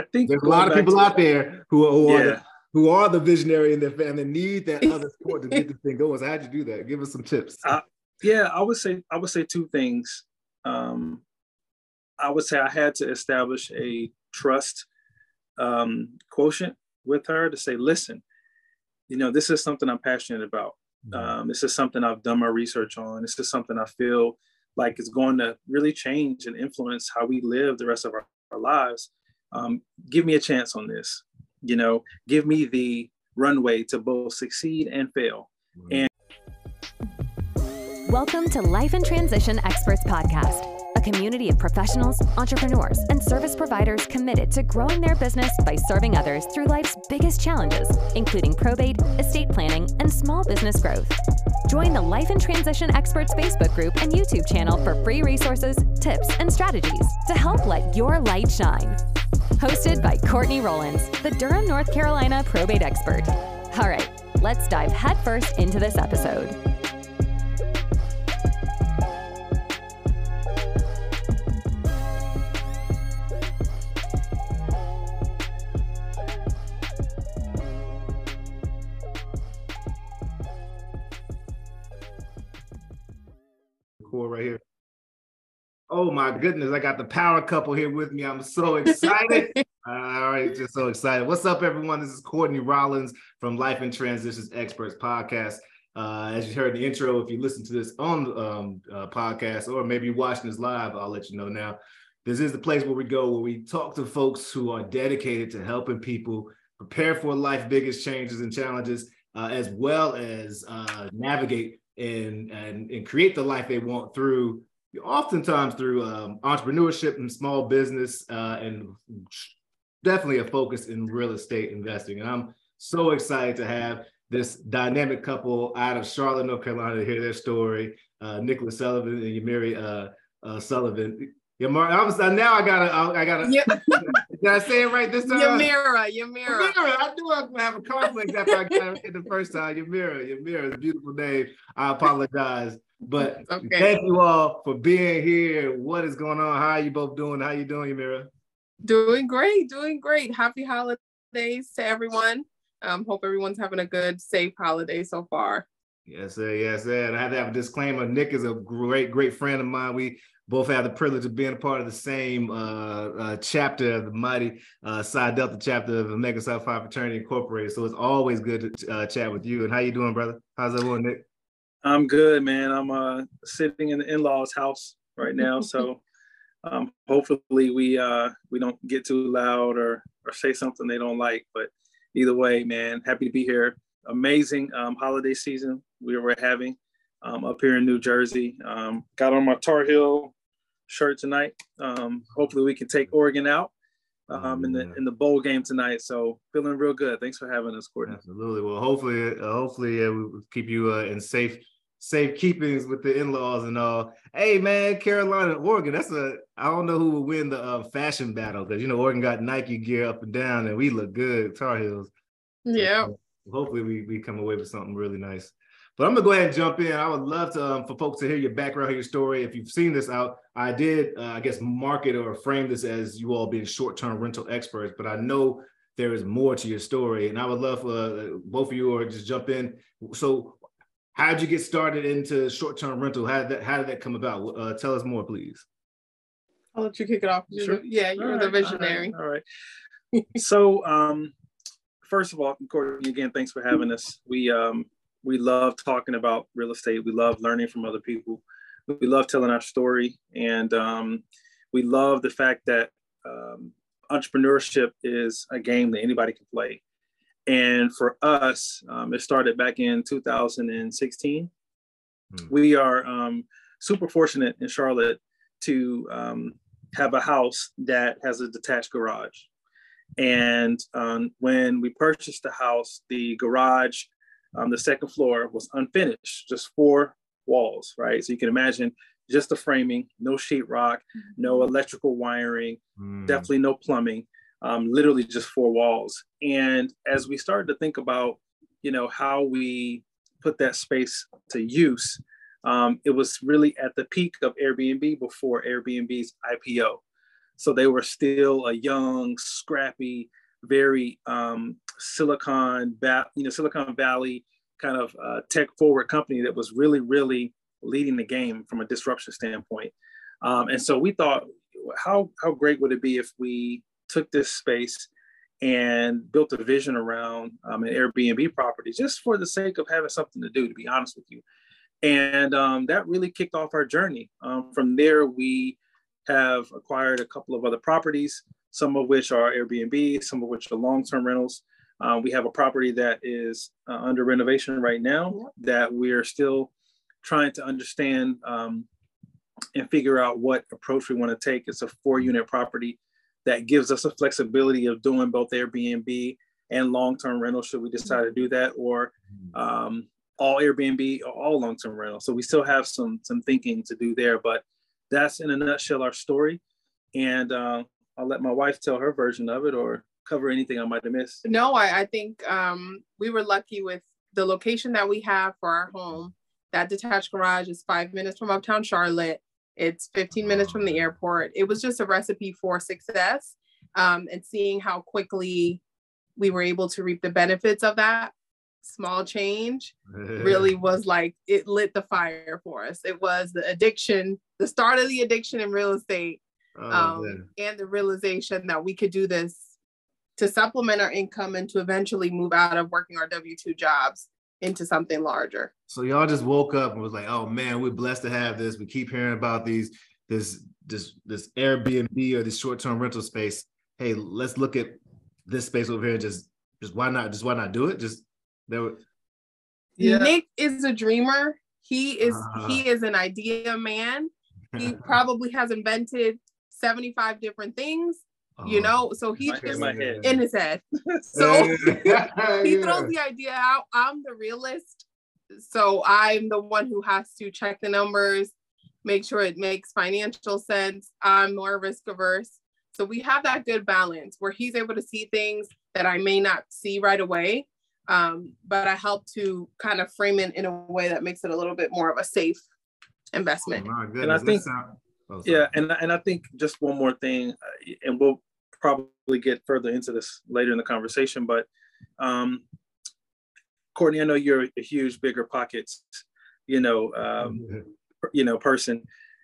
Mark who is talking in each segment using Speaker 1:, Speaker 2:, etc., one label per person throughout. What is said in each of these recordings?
Speaker 1: I think
Speaker 2: there's a lot of people out there who, who yeah. are the, who are the visionary in their family need that other support to get this thing going. So how'd you do that? Give us some tips.
Speaker 1: Yeah, I would say I would say two things. Um, I would say I had to establish a trust um, quotient with her to say, listen, you know, this is something I'm passionate about. Mm-hmm. Um, this is something I've done my research on. This is something I feel like is going to really change and influence how we live the rest of our, our lives. Um, give me a chance on this. You know, give me the runway to both succeed and fail. Mm-hmm. And
Speaker 3: Welcome to Life in Transition Experts Podcast a community of professionals, entrepreneurs, and service providers committed to growing their business by serving others through life's biggest challenges, including probate, estate planning, and small business growth. Join the Life in Transition Experts Facebook group and YouTube channel for free resources, tips, and strategies to help let your light shine. Hosted by Courtney Rollins, the Durham, North Carolina probate expert. All right, let's dive headfirst into this episode.
Speaker 2: Right here. Oh my goodness, I got the power couple here with me. I'm so excited. All right, just so excited. What's up, everyone? This is Courtney Rollins from Life in Transitions Experts Podcast. Uh, as you heard in the intro, if you listen to this on the um, uh, podcast or maybe you're watching this live, I'll let you know now. This is the place where we go where we talk to folks who are dedicated to helping people prepare for life's biggest changes and challenges, uh, as well as uh, navigate and and, and create the life they want through oftentimes through um, entrepreneurship and small business uh, and definitely a focus in real estate investing. And i'm so excited to have this dynamic couple out of charlotte north carolina to hear their story. Uh, nicholas sullivan and yamiri uh, uh, sullivan Yamari, I was now I gotta I gotta yeah. did I say it right this time?
Speaker 4: Yamira, Yamira.
Speaker 2: Yamira. I knew I was have a conflict after I got it the first time. Yamira, Yamira, a beautiful name. I apologize. But okay. thank you all for being here. What is going on? How are you both doing? How you doing, Yamira?
Speaker 4: Doing great, doing great. Happy holidays to everyone. Um, hope everyone's having a good, safe holiday so far.
Speaker 2: Yes, sir. Yes, sir. And I have to have a disclaimer. Nick is a great, great friend of mine. We both have the privilege of being a part of the same uh, uh, chapter of the mighty uh, Psi Delta chapter of Omega Psi Phi Fraternity Incorporated. So it's always good to uh, chat with you. And how you doing, brother? How's everyone, Nick?
Speaker 1: I'm good, man. I'm uh, sitting in the in-laws' house right now, so um, hopefully we uh, we don't get too loud or or say something they don't like. But either way, man, happy to be here. Amazing um, holiday season we were having um, up here in New Jersey. Um, got on my Tar Heel shirt tonight. Um, hopefully, we can take Oregon out um, in the in the bowl game tonight. So feeling real good. Thanks for having us, Courtney.
Speaker 2: Absolutely. Well, hopefully, uh, hopefully, uh, we keep you uh, in safe safe keepings with the in-laws and all. Hey, man, Carolina, Oregon. That's a I don't know who will win the uh, fashion battle because you know Oregon got Nike gear up and down, and we look good, Tar Heels.
Speaker 4: Yeah.
Speaker 2: So, hopefully, we we come away with something really nice. But I'm gonna go ahead and jump in. I would love to um, for folks to hear your background, hear your story. If you've seen this out, I did, uh, I guess, market or frame this as you all being short-term rental experts. But I know there is more to your story, and I would love for uh, both of you or just jump in. So, how did you get started into short-term rental? How did that How did that come about? Uh, tell us more, please.
Speaker 4: I'll let you kick it off. Sure. Yeah, you're the visionary.
Speaker 1: All right. All right. so, um, first of all, Courtney, again, thanks for having us. We um, we love talking about real estate. We love learning from other people. We love telling our story. And um, we love the fact that um, entrepreneurship is a game that anybody can play. And for us, um, it started back in 2016. Mm. We are um, super fortunate in Charlotte to um, have a house that has a detached garage. And um, when we purchased the house, the garage um, the second floor was unfinished, just four walls, right? So you can imagine just the framing, no sheetrock, no mm-hmm. electrical wiring, mm. definitely no plumbing, um, literally just four walls. And as we started to think about, you know, how we put that space to use, um, it was really at the peak of Airbnb before Airbnb's IPO. So they were still a young, scrappy, very um, Silicon, you know, Silicon Valley kind of uh, tech forward company that was really, really leading the game from a disruption standpoint. Um, and so we thought, how how great would it be if we took this space and built a vision around um, an Airbnb property just for the sake of having something to do, to be honest with you. And um, that really kicked off our journey. Um, from there, we have acquired a couple of other properties, some of which are Airbnb, some of which are long term rentals. Uh, we have a property that is uh, under renovation right now that we are still trying to understand um, and figure out what approach we want to take. It's a four unit property that gives us a flexibility of doing both Airbnb and long-term rental should we decide to do that or um, all Airbnb or all long-term rental. So we still have some some thinking to do there, but that's in a nutshell our story. And uh, I'll let my wife tell her version of it or cover anything I might have missed.
Speaker 4: No, I, I think um, we were lucky with the location that we have for our home. That detached garage is five minutes from uptown Charlotte. It's 15 minutes from the airport. It was just a recipe for success. Um, and seeing how quickly we were able to reap the benefits of that small change really was like it lit the fire for us. It was the addiction, the start of the addiction in real estate, oh, um, and the realization that we could do this to supplement our income and to eventually move out of working our W 2 jobs into something larger.
Speaker 2: So y'all just woke up and was like, "Oh man, we're blessed to have this. We keep hearing about these this this this Airbnb or this short-term rental space. Hey, let's look at this space over here. Just just why not? Just why not do it? Just there. Were...
Speaker 4: Yeah. Nick is a dreamer. He is uh, he is an idea man. He probably has invented 75 different things you uh-huh. know? So he's just in his head. So he throws the idea out. I'm the realist. So i'm the one who has to check the numbers make sure it makes financial sense. I'm more risk averse. So we have that good balance where he's able to see things that i may not see right away um, but i help to kind of frame it in a way that makes it a little bit more of a safe investment.
Speaker 1: Oh and i think Oh, yeah, and and I think just one more thing, uh, and we'll probably get further into this later in the conversation, but um, Courtney, I know you're a huge BiggerPockets, you know, um, you know, person.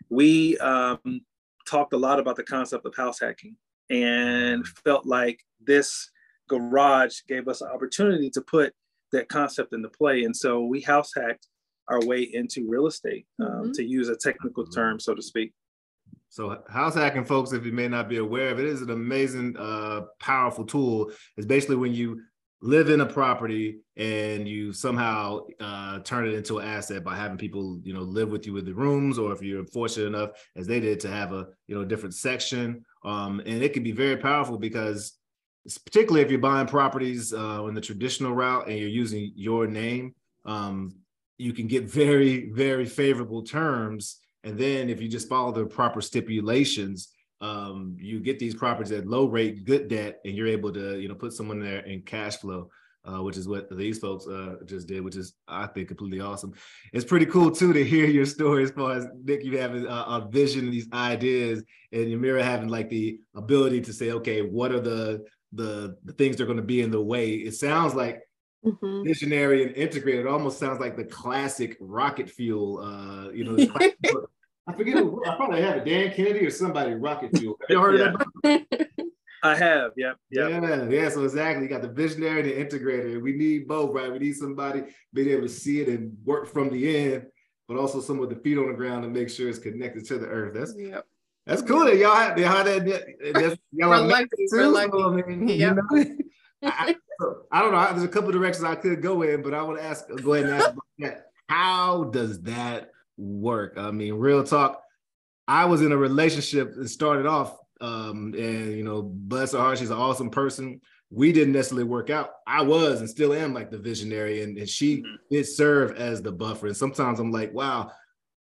Speaker 1: We um, talked a lot about the concept of house hacking and felt like this garage gave us an opportunity to put that concept into play. And so we house hacked our way into real estate, um, mm-hmm. to use a technical term, so to speak.
Speaker 2: So house hacking, folks, if you may not be aware of it, is an amazing, uh, powerful tool. It's basically when you live in a property and you somehow uh, turn it into an asset by having people, you know, live with you with the rooms, or if you're fortunate enough, as they did, to have a you know different section. Um, and it can be very powerful because, particularly if you're buying properties uh, in the traditional route and you're using your name, um, you can get very, very favorable terms and then if you just follow the proper stipulations, um, you get these properties at low rate, good debt, and you're able to, you know, put someone there in cash flow. Uh, which is what these folks uh, just did, which is I think completely awesome. It's pretty cool too to hear your story as far as Nick, you having a, a vision, these ideas, and Yamira having like the ability to say, okay, what are the the, the things that are going to be in the way? It sounds like mm-hmm. visionary and integrated. It almost sounds like the classic rocket fuel. Uh, you know, I forget. Who, I probably have it. Dan Kennedy or somebody. Rocket Fuel. Have you heard yeah. of that?
Speaker 1: I have. Yep.
Speaker 2: Yep. Yeah. Yeah. So exactly, you got the visionary and the integrator. We need both, right? We need somebody being able to see it and work from the end, but also some with the feet on the ground to make sure it's connected to the earth. That's yep. That's cool that y'all had, y'all had that. That's, y'all are lucky. Too, lucky. So, I mean, yep. you know, I, I, don't know. There's a couple directions I could go in, but I want to ask. Go ahead and ask that. How does that work. I mean, real talk. I was in a relationship that started off, um, and you know, bless her heart, she's an awesome person. We didn't necessarily work out. I was and still am like the visionary, and, and she mm-hmm. did serve as the buffer. And sometimes I'm like, wow,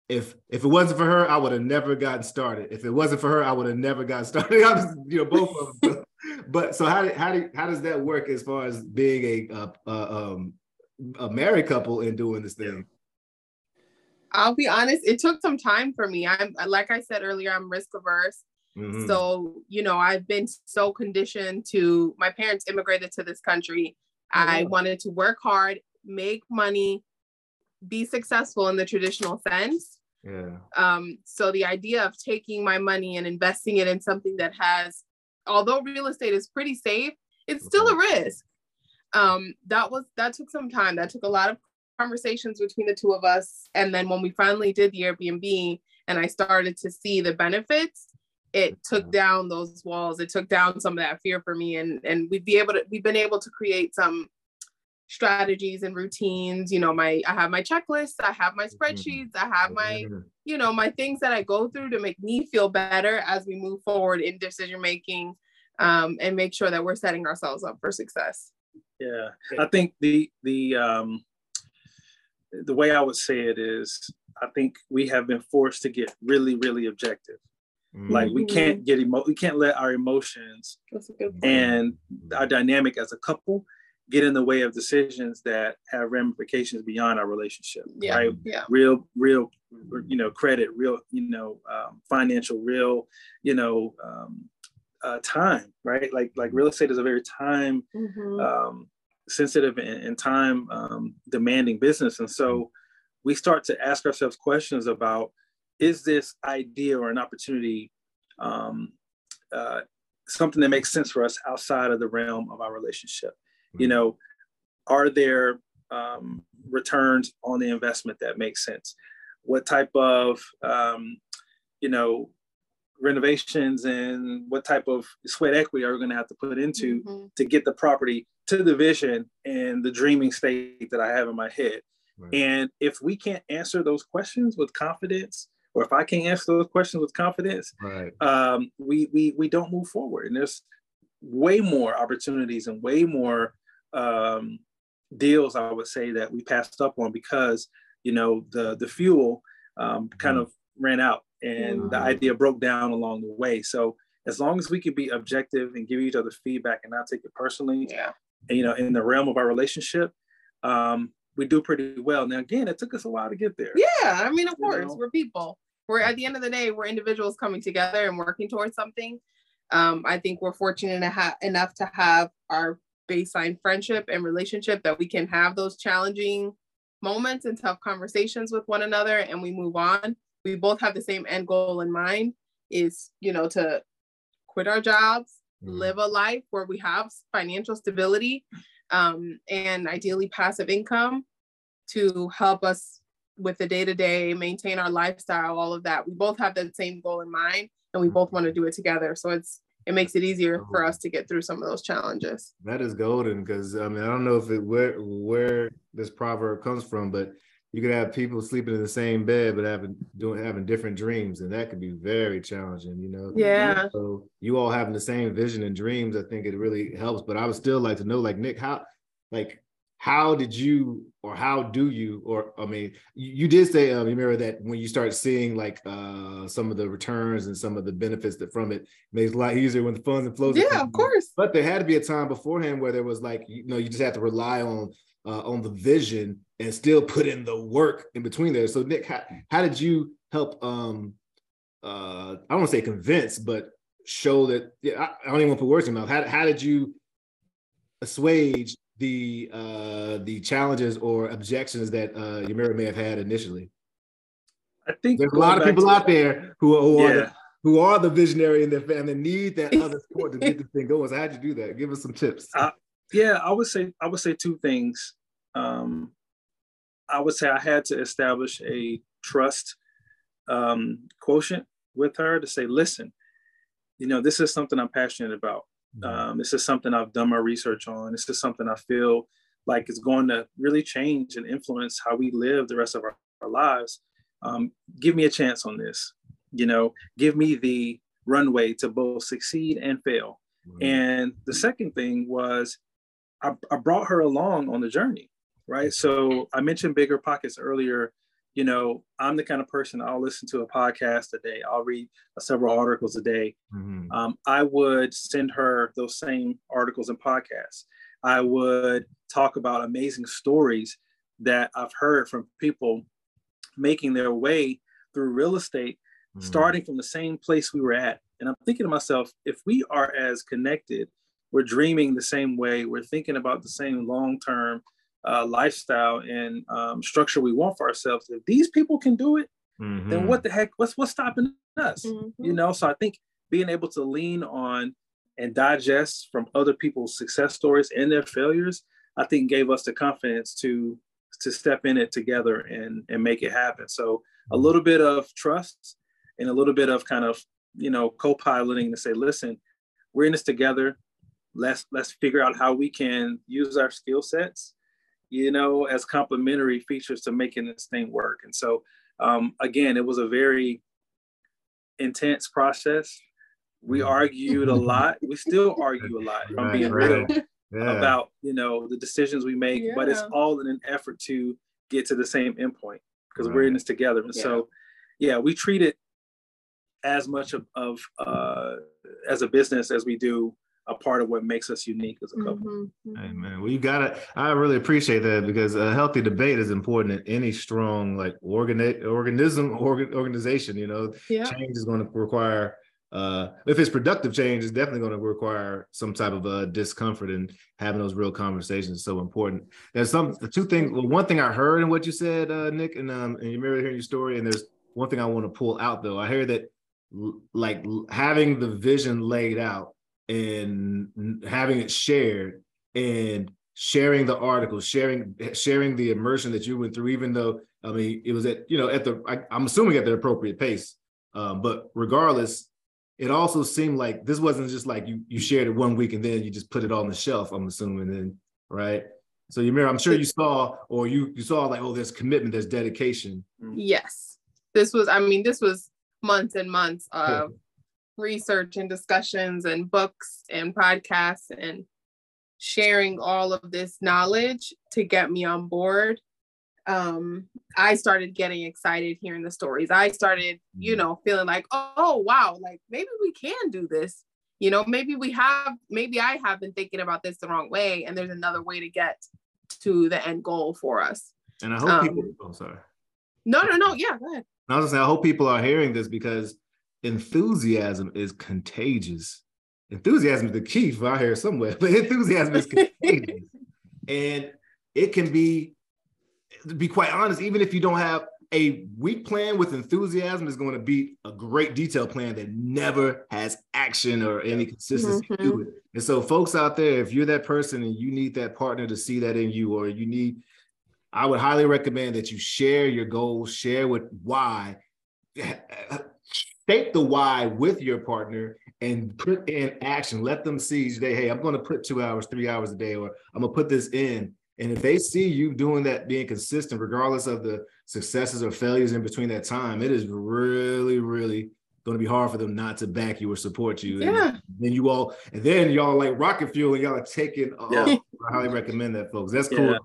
Speaker 2: if if it wasn't for her, I would have never gotten started. If it wasn't for her, I would have never gotten started. I was, you know, both of them. but so how how do, how does that work as far as being a a, a, um, a married couple and doing this thing?
Speaker 4: I'll be honest, it took some time for me. I'm like I said earlier, I'm risk averse. Mm-hmm. So, you know, I've been so conditioned to my parents immigrated to this country. Mm-hmm. I wanted to work hard, make money, be successful in the traditional sense.
Speaker 2: Yeah.
Speaker 4: Um, so the idea of taking my money and investing it in something that has, although real estate is pretty safe, it's still a mm-hmm. risk. Um, that was that took some time. That took a lot of conversations between the two of us. And then when we finally did the Airbnb and I started to see the benefits, it took down those walls. It took down some of that fear for me. And and we'd be able to we've been able to create some strategies and routines you know my i have my checklists i have my mm-hmm. spreadsheets i have my you know my things that i go through to make me feel better as we move forward in decision making um, and make sure that we're setting ourselves up for success
Speaker 1: yeah i think the the um the way I would say it is, I think we have been forced to get really, really objective. Mm-hmm. Like we can't get emo- we can't let our emotions and our dynamic as a couple get in the way of decisions that have ramifications beyond our relationship.
Speaker 4: Yeah.
Speaker 1: Right.
Speaker 4: Yeah.
Speaker 1: Real, real, you know, credit, real, you know, um, financial, real, you know, um, uh, time. Right. Like like real estate is a very time mm-hmm. um, sensitive and, and time um, demanding business. And so we start to ask ourselves questions about is this idea or an opportunity um, uh, something that makes sense for us outside of the realm of our relationship? Mm-hmm. You know, are there um, returns on the investment that make sense? What type of, um, you know, renovations and what type of sweat equity are we going to have to put into mm-hmm. to get the property to the vision and the dreaming state that I have in my head. Right. And if we can't answer those questions with confidence, or if I can't answer those questions with confidence,
Speaker 2: right.
Speaker 1: um, we, we, we don't move forward. And there's way more opportunities and way more um, deals, I would say, that we passed up on because, you know, the, the fuel um, kind mm. of ran out and mm. the idea broke down along the way. So as long as we can be objective and give each other feedback and not take it personally,
Speaker 4: yeah
Speaker 1: you know, in the realm of our relationship, um, we do pretty well. Now, again, it took us a while to get there.
Speaker 4: Yeah, I mean, of you course, know? we're people. We're at the end of the day, we're individuals coming together and working towards something. Um, I think we're fortunate to ha- enough to have our baseline friendship and relationship that we can have those challenging moments and tough conversations with one another, and we move on. We both have the same end goal in mind: is you know to quit our jobs, mm-hmm. live a life where we have financial stability um, and ideally passive income to help us with the day to day, maintain our lifestyle, all of that. We both have the same goal in mind and we both want to do it together. So it's it makes it easier for us to get through some of those challenges.
Speaker 2: That is golden because I mean I don't know if it where where this proverb comes from, but you could have people sleeping in the same bed but having doing having different dreams and that could be very challenging you know?
Speaker 4: Yeah.
Speaker 2: So you all having the same vision and dreams i think it really helps but i would still like to know like nick how like how did you or how do you or i mean you, you did say um, you remember that when you start seeing like uh some of the returns and some of the benefits that from it makes it a lot easier when the funds and flows
Speaker 4: yeah of course.
Speaker 2: But there had to be a time beforehand where there was like you know you just have to rely on uh, on the vision and still put in the work in between there. So Nick, how, how did you help? Um, uh, I don't want to say convince, but show that. Yeah, I, I don't even want to put words in mouth. How, how did you assuage the uh, the challenges or objections that uh, Yamira may have had initially?
Speaker 1: I think
Speaker 2: there's a lot of people out there who, who yeah. are the, who are the visionary in their family need that other support to get this thing going. So how'd you do that? Give us some tips.
Speaker 1: Uh, yeah, I would say I would say two things. Um, I would say I had to establish a trust um, quotient with her to say, listen, you know, this is something I'm passionate about. Mm-hmm. Um, this is something I've done my research on. This is something I feel like is going to really change and influence how we live the rest of our, our lives. Um, give me a chance on this. You know, give me the runway to both succeed and fail. And the second thing was I, I brought her along on the journey right? So I mentioned BiggerPockets earlier. You know, I'm the kind of person I'll listen to a podcast a day. I'll read several articles a day. Mm-hmm. Um, I would send her those same articles and podcasts. I would talk about amazing stories that I've heard from people making their way through real estate, mm-hmm. starting from the same place we were at And I'm thinking to myself, if we are as connected, we're dreaming the same way, we're thinking about the same long term uh, lifestyle and um, structure we want for ourselves. If these people can do it, mm-hmm. then what the heck? What's what's stopping us? Mm-hmm. You know. So I think being able to lean on and digest from other people's success stories and their failures, I think gave us the confidence to to step in it together and and make it happen. So a little bit of trust and a little bit of kind of you know co-piloting to say, listen, we're in this together. Let's let's figure out how we can use our skill sets, you know, as complementary features to making this thing work. And so um, again, it was a very intense process. We argued a lot. We still argue a lot. I'm being real yeah. about you know the decisions we make, yeah. but it's all in an effort to get to the same endpoint because right. we're in this together. And yeah. so, yeah, we treat it as much of, of uh, as a business as we do a part of what makes us unique as a couple. Mm-hmm.
Speaker 2: Hey man, well you gotta. I really appreciate that because a healthy debate is important in any strong like organi- organism organ, organization. You know, yeah. change is going to require uh, if it's productive change, it's definitely going to require some type of uh, discomfort and having those real conversations is so important. There's some the two things. Well, one thing I heard in what you said, uh, Nick, and um, and you remember hearing your story. And there's one thing I want to pull out though. I hear that like having the vision laid out and having it shared and sharing the article, sharing sharing the immersion that you went through, even though I mean it was at you know at the I, am assuming at the appropriate pace. Um, but regardless, it also seemed like this wasn't just like you you shared it one week and then you just put it on the shelf. I'm assuming then, right? So you remember, I'm sure you saw or you you saw like, oh, there's commitment, there's dedication.
Speaker 4: Yes, this was. I mean, this was months and months of research and discussions and books and podcasts and sharing all of this knowledge to get me on board um, I started getting excited hearing the stories. I started, you mm-hmm. know, feeling like, oh, wow, like maybe we can do this. You know, maybe we have, maybe I have been thinking about this the wrong way, and there's another way to get to the end goal for us.
Speaker 2: And I hope um, people, oh, sorry.
Speaker 4: No, no, no. Yeah, go ahead.
Speaker 2: I was just saying, I hope people are hearing this because enthusiasm is contagious. Enthusiasm is the key for I hear somewhere, but enthusiasm is contagious. and it can be to be quite honest, even if you don't have a weak plan with enthusiasm is going to beat a great detailed plan that never has action or any consistency mm-hmm. to it. And so, folks out there, if you're that person and you need that partner to see that in you, or you need, I would highly recommend that you share your goals, share with why, state the why with your partner and put in action. Let them see today, hey, I'm going to put two hours, three hours a day, or I'm going to put this in and if they see you doing that, being consistent, regardless of the successes or failures in between that time, it is really, really going to be hard for them not to back you or support you.
Speaker 4: Yeah.
Speaker 2: And then you all, and then y'all like rocket fuel and y'all are taking off. Yeah. I highly recommend that, folks. That's cool. Yeah.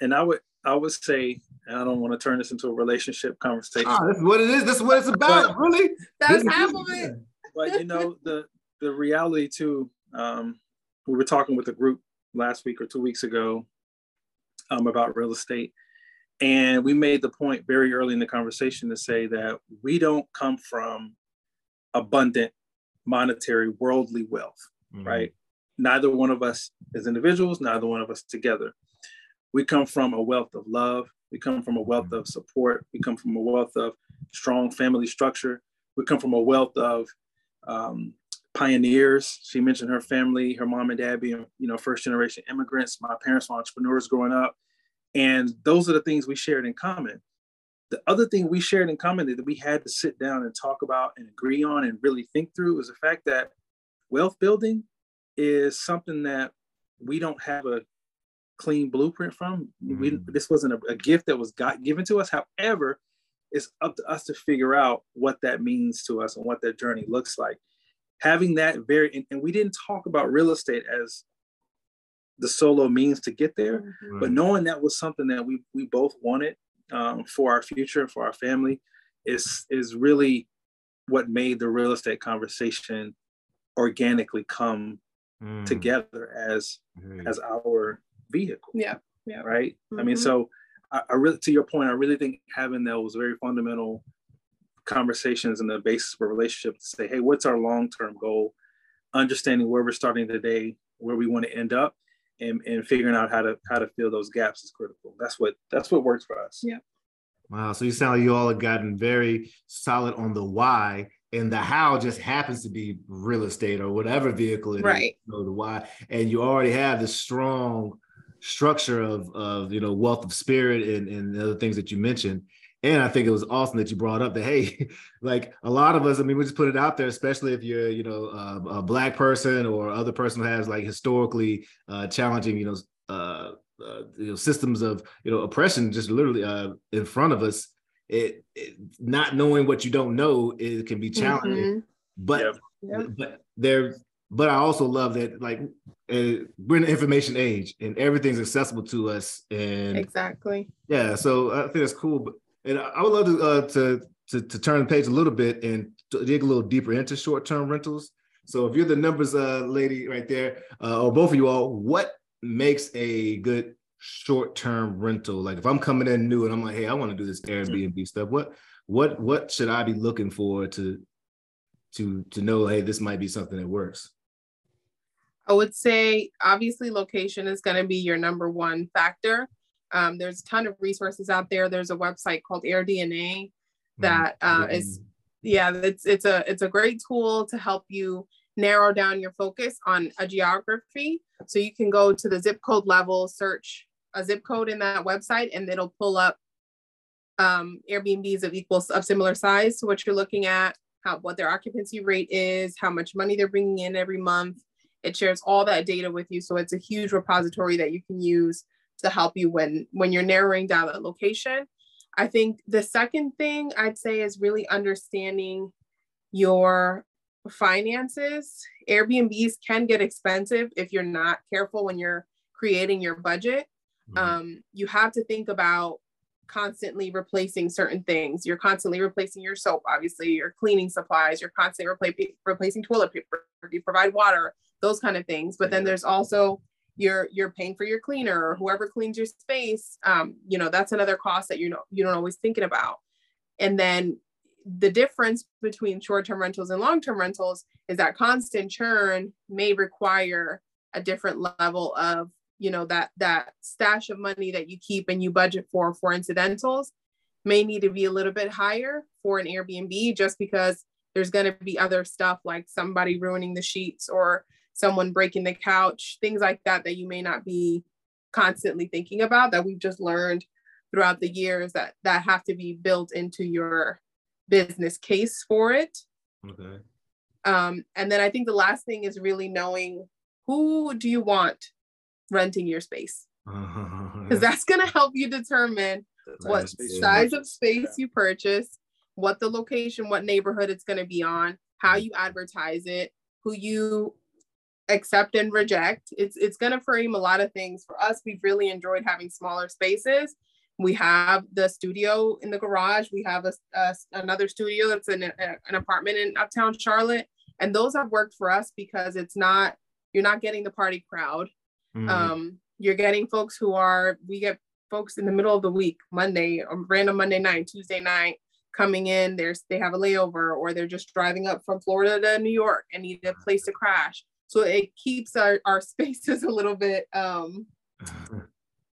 Speaker 1: And I would, I would say, I don't want to turn this into a relationship conversation.
Speaker 2: Ah, that's what it is. That's what it's about. But, really?
Speaker 4: That's half of it.
Speaker 1: But you know, the the reality too. Um, we were talking with a group last week or two weeks ago um, about real estate. And we made the point very early in the conversation to say that we don't come from abundant monetary worldly wealth, mm-hmm. right? Neither one of us as individuals, neither one of us together. We come from a wealth of love. We come from a wealth of support. We come from a wealth of strong family structure. We come from a wealth of um, pioneers. She mentioned her family, her mom and dad being, you know, first generation immigrants. My parents were entrepreneurs growing up. And those are the things we shared in common. The other thing we shared in common that we had to sit down and talk about and agree on and really think through is the fact that wealth building is something that we don't have a clean blueprint from. Mm. We, this wasn't a, a gift that was got given to us. However, it's up to us to figure out what that means to us and what that journey looks like having that very and, and we didn't talk about real estate as the solo means to get there mm-hmm. but knowing that was something that we we both wanted um, for our future for our family is is really what made the real estate conversation organically come mm. together as mm. as our vehicle
Speaker 4: yeah yeah
Speaker 1: right mm-hmm. i mean mm-hmm. so I, I really to your point i really think having those very fundamental conversations and the basis for a relationship to say, hey, what's our long-term goal? Understanding where we're starting today, where we want to end up, and, and figuring out how to how to fill those gaps is critical. That's what that's what works for us.
Speaker 4: Yeah.
Speaker 2: Wow. So you sound like you all have gotten very solid on the why and the how just happens to be real estate or whatever vehicle it
Speaker 4: right.
Speaker 2: is, you know, the why. And you already have this strong structure of of you know wealth of spirit and, and the other things that you mentioned. And I think it was awesome that you brought up that hey, like a lot of us, I mean, we just put it out there, especially if you're, you know, a, a black person or other person who has like historically uh, challenging, you know, uh, uh, you know, systems of you know oppression just literally uh, in front of us. It, it, not knowing what you don't know it can be challenging, mm-hmm. but yep. Yep. but there. But I also love that like uh, we're in the information age and everything's accessible to us. And
Speaker 4: exactly,
Speaker 2: yeah. So I think that's cool. But and I would love to uh, to, to to turn the page a little bit and dig a little deeper into short term rentals. So if you're the numbers uh, lady right there, uh, or both of you all, what makes a good short-term rental? Like if I'm coming in new and I'm like, hey, I want to do this Airbnb stuff. What what what should I be looking for to to to know, hey, this might be something that works?
Speaker 4: I would say obviously location is going to be your number one factor. Um, there's a ton of resources out there. There's a website called AirDNA that uh, is yeah, it's it's a it's a great tool to help you narrow down your focus on a geography. So you can go to the zip code level, search a zip code in that website, and it'll pull up um, Airbnbs of equal of similar size to what you're looking at, how what their occupancy rate is, how much money they're bringing in every month. It shares all that data with you, so it's a huge repository that you can use to help you when when you're narrowing down a location. I think the second thing I'd say is really understanding your finances, Airbnbs can get expensive if you're not careful when you're creating your budget. Mm-hmm. Um, you have to think about constantly replacing certain things. You're constantly replacing your soap, obviously, your cleaning supplies, you're constantly repla- replacing toilet paper, you provide water, those kind of things. But then there's also you're you're paying for your cleaner or whoever cleans your space. Um, you know, that's another cost that you know you don't always thinking about. And then the difference between short-term rentals and long-term rentals is that constant churn may require a different level of you know that that stash of money that you keep and you budget for for incidentals may need to be a little bit higher for an airbnb just because there's going to be other stuff like somebody ruining the sheets or someone breaking the couch things like that that you may not be constantly thinking about that we've just learned throughout the years that that have to be built into your business case for it. Okay. Um, and then I think the last thing is really knowing who do you want renting your space. Because that's going to help you determine what size of space you purchase what the location what neighborhood it's going to be on how you advertise it who you accept and reject. It's it's going to frame a lot of things for us. We've really enjoyed having smaller spaces. We have the studio in the garage. We have a, a another studio that's in a, an apartment in uptown Charlotte, and those have worked for us because it's not you're not getting the party crowd. Mm-hmm. Um, you're getting folks who are we get folks in the middle of the week, Monday, or random Monday night, Tuesday night, coming in. There's they have a layover, or they're just driving up from Florida to New York and need a place to crash. So it keeps our our spaces a little bit um,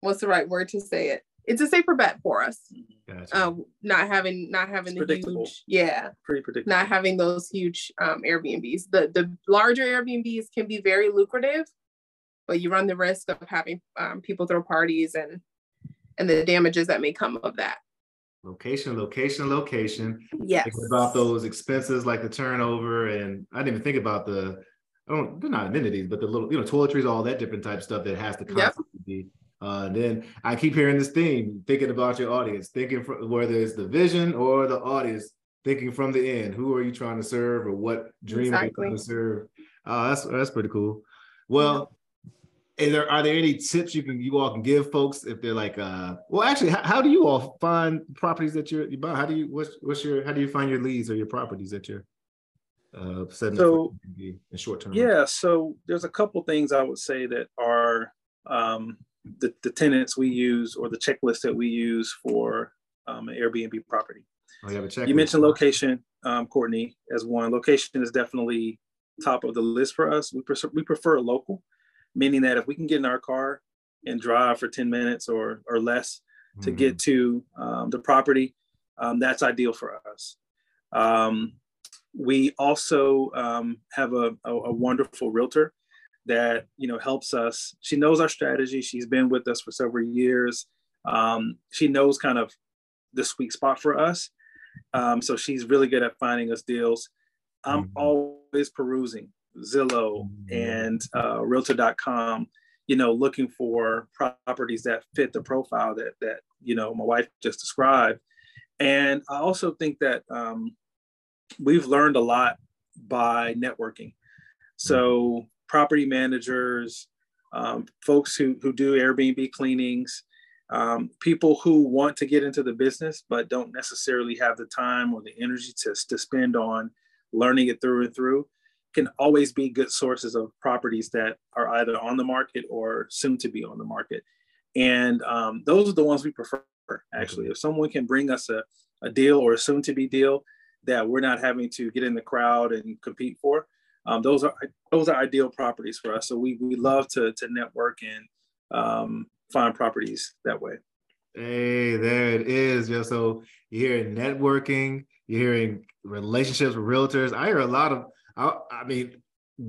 Speaker 4: what's the right word to say it? it's a safer bet for us. Gotcha. Um, not having not having it's the huge, yeah,
Speaker 1: pretty predictable.
Speaker 4: Not having those huge um, Airbnbs. The the larger Airbnbs can be very lucrative, but you run the risk of having um, people throw parties and and the damages that may come of that.
Speaker 2: Location, location, location.
Speaker 4: Yes.
Speaker 2: Think about those expenses like the turnover, and I didn't even think about the. I don't. They're not amenities, but the little, you know, toiletries, all that different type stuff that has to constantly yep. be uh, then I keep hearing this theme, thinking about your audience, thinking from, whether it's the vision or the audience, thinking from the end. Who are you trying to serve, or what dream exactly. are you trying to serve? Uh, that's that's pretty cool. Well, yeah. there are there any tips you can you all can give folks if they're like, uh, well, actually, how, how do you all find properties that you're you buy? How do you what's what's your how do you find your leads or your properties that you're uh, setting so, in short term?
Speaker 1: Yeah, so there's a couple things I would say that are um, the, the tenants we use or the checklist that we use for um, an Airbnb property.
Speaker 2: Oh, you,
Speaker 1: you mentioned location, um, Courtney, as one. Location is definitely top of the list for us. We prefer, we prefer local, meaning that if we can get in our car and drive for 10 minutes or, or less to mm-hmm. get to um, the property, um, that's ideal for us. Um, we also um, have a, a, a, wonderful realtor that you know helps us. She knows our strategy. She's been with us for several years. Um, she knows kind of the sweet spot for us. Um, so she's really good at finding us deals. I'm mm-hmm. always perusing Zillow and uh, Realtor.com, you know, looking for properties that fit the profile that that you know my wife just described. And I also think that um, we've learned a lot by networking. So property managers, um, folks who who do Airbnb cleanings, um, people who want to get into the business but don't necessarily have the time or the energy to, to spend on learning it through and through can always be good sources of properties that are either on the market or soon to be on the market and um, those are the ones we prefer actually if someone can bring us a, a deal or a soon to be deal that we're not having to get in the crowd and compete for um, those are those are ideal properties for us so we, we love to, to network and um, find properties that way.
Speaker 2: Hey, there it is. Yeah. So you're hearing networking, you're hearing relationships with realtors. I hear a lot of, I, I mean,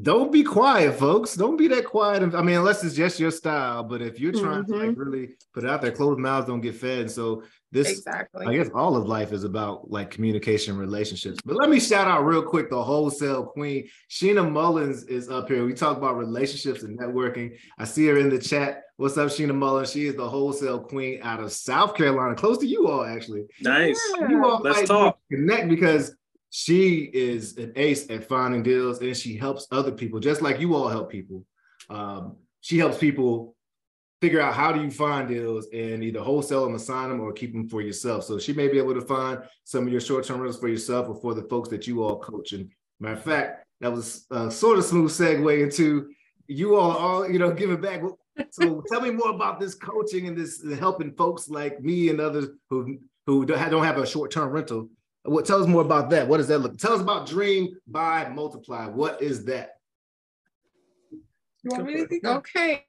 Speaker 2: don't be quiet, folks. Don't be that quiet. I mean, unless it's just your style. But if you're trying mm-hmm. to like mm-hmm. really put it out there, closed mouths don't get fed. And so this, exactly. I guess, all of life is about like communication, relationships. But let me shout out real quick the wholesale queen, Sheena Mullins is up here. We talk about relationships and networking. I see her in the chat. What's up, Sheena Mullins? She is the wholesale queen out of South Carolina, close to you all, actually.
Speaker 1: Nice.
Speaker 2: You all Let's talk. Connect because she is an ace at finding deals and she helps other people just like you all help people. Um, she helps people figure out how do you find deals and either wholesale them assign them or keep them for yourself. So she may be able to find some of your short-term rentals for yourself or for the folks that you all coach. And matter of fact that was a sort of smooth segue into you all all you know giving back. So tell me more about this coaching and this helping folks like me and others who who don't have a short-term rental what tell us more about that? What does that look? Tell us about Dream Buy Multiply. What is that?
Speaker 4: You want me to think? Okay.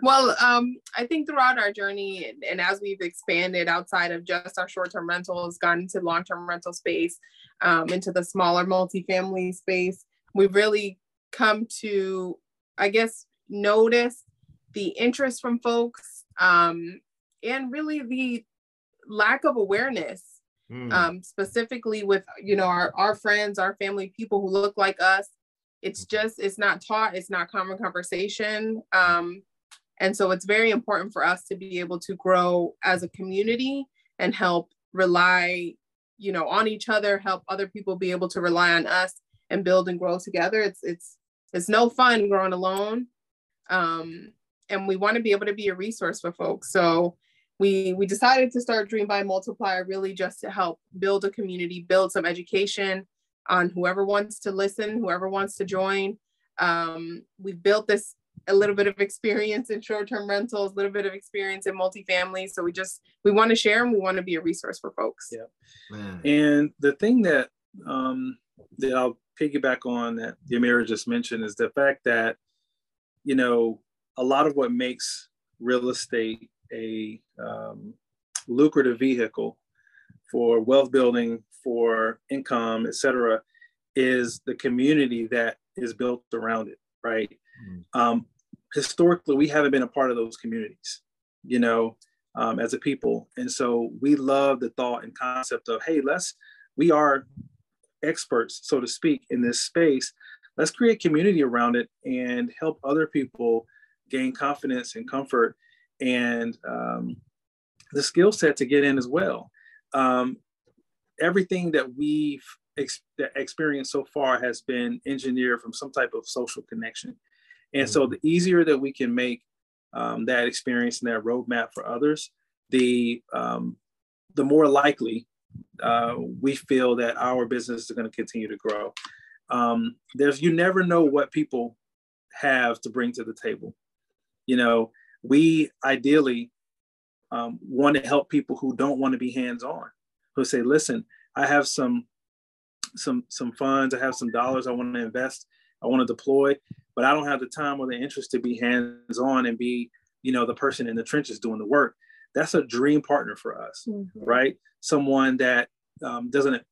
Speaker 4: Well, um, I think throughout our journey and, and, as we've expanded outside of just our short-term rentals, gone into long-term rental space, um, into the smaller multifamily space, we've really come to, I guess, notice the interest from folks um, and really the lack of awareness mm. um, specifically with you know our, our friends our family people who look like us it's just it's not taught it's not common conversation um, and so it's very important for us to be able to grow as a community and help rely you know on each other help other people be able to rely on us and build and grow together. It's it's it's no fun growing alone um, and we want to be able to be a resource for folks. So we we decided to start Dream Buy Multiply really just to help build a community, build some education on whoever wants to listen, whoever wants to join. Um, we've built this a little bit of experience in short-term rentals, a little bit of experience in multifamily. So we just we want to share and we want to be a resource for folks.
Speaker 1: Yeah. Man. And the thing that um that I'll piggyback on that Yamira just mentioned is the fact that, you know, a lot of what makes real estate a um, lucrative vehicle for wealth building, for income, et cetera, is the community that is built around it, right? Mm-hmm. Um, historically, we haven't been a part of those communities, you know, um, as a people. And so we love the thought and concept of, hey, let's, we are experts, so to speak, in this space. Let's create community around it and help other people gain confidence and comfort and um, the skill set to get in as well. Um, everything that we've ex- experienced so far has been engineered from some type of social connection. And mm-hmm. so the easier that we can make um, that experience and that roadmap for others, the um, the more likely uh, we feel that our business is going to continue to grow. Um, there's you never know what people have to bring to the table. You know, we ideally um, want to help people who don't want to be hands on, who say, listen, I have some some some funds, I have some dollars I want to invest, I want to deploy, but I don't have the time or the interest to be hands on and be, you know, the person in the trenches doing the work. That's a dream partner for us, mm-hmm. right? Someone that um, doesn't,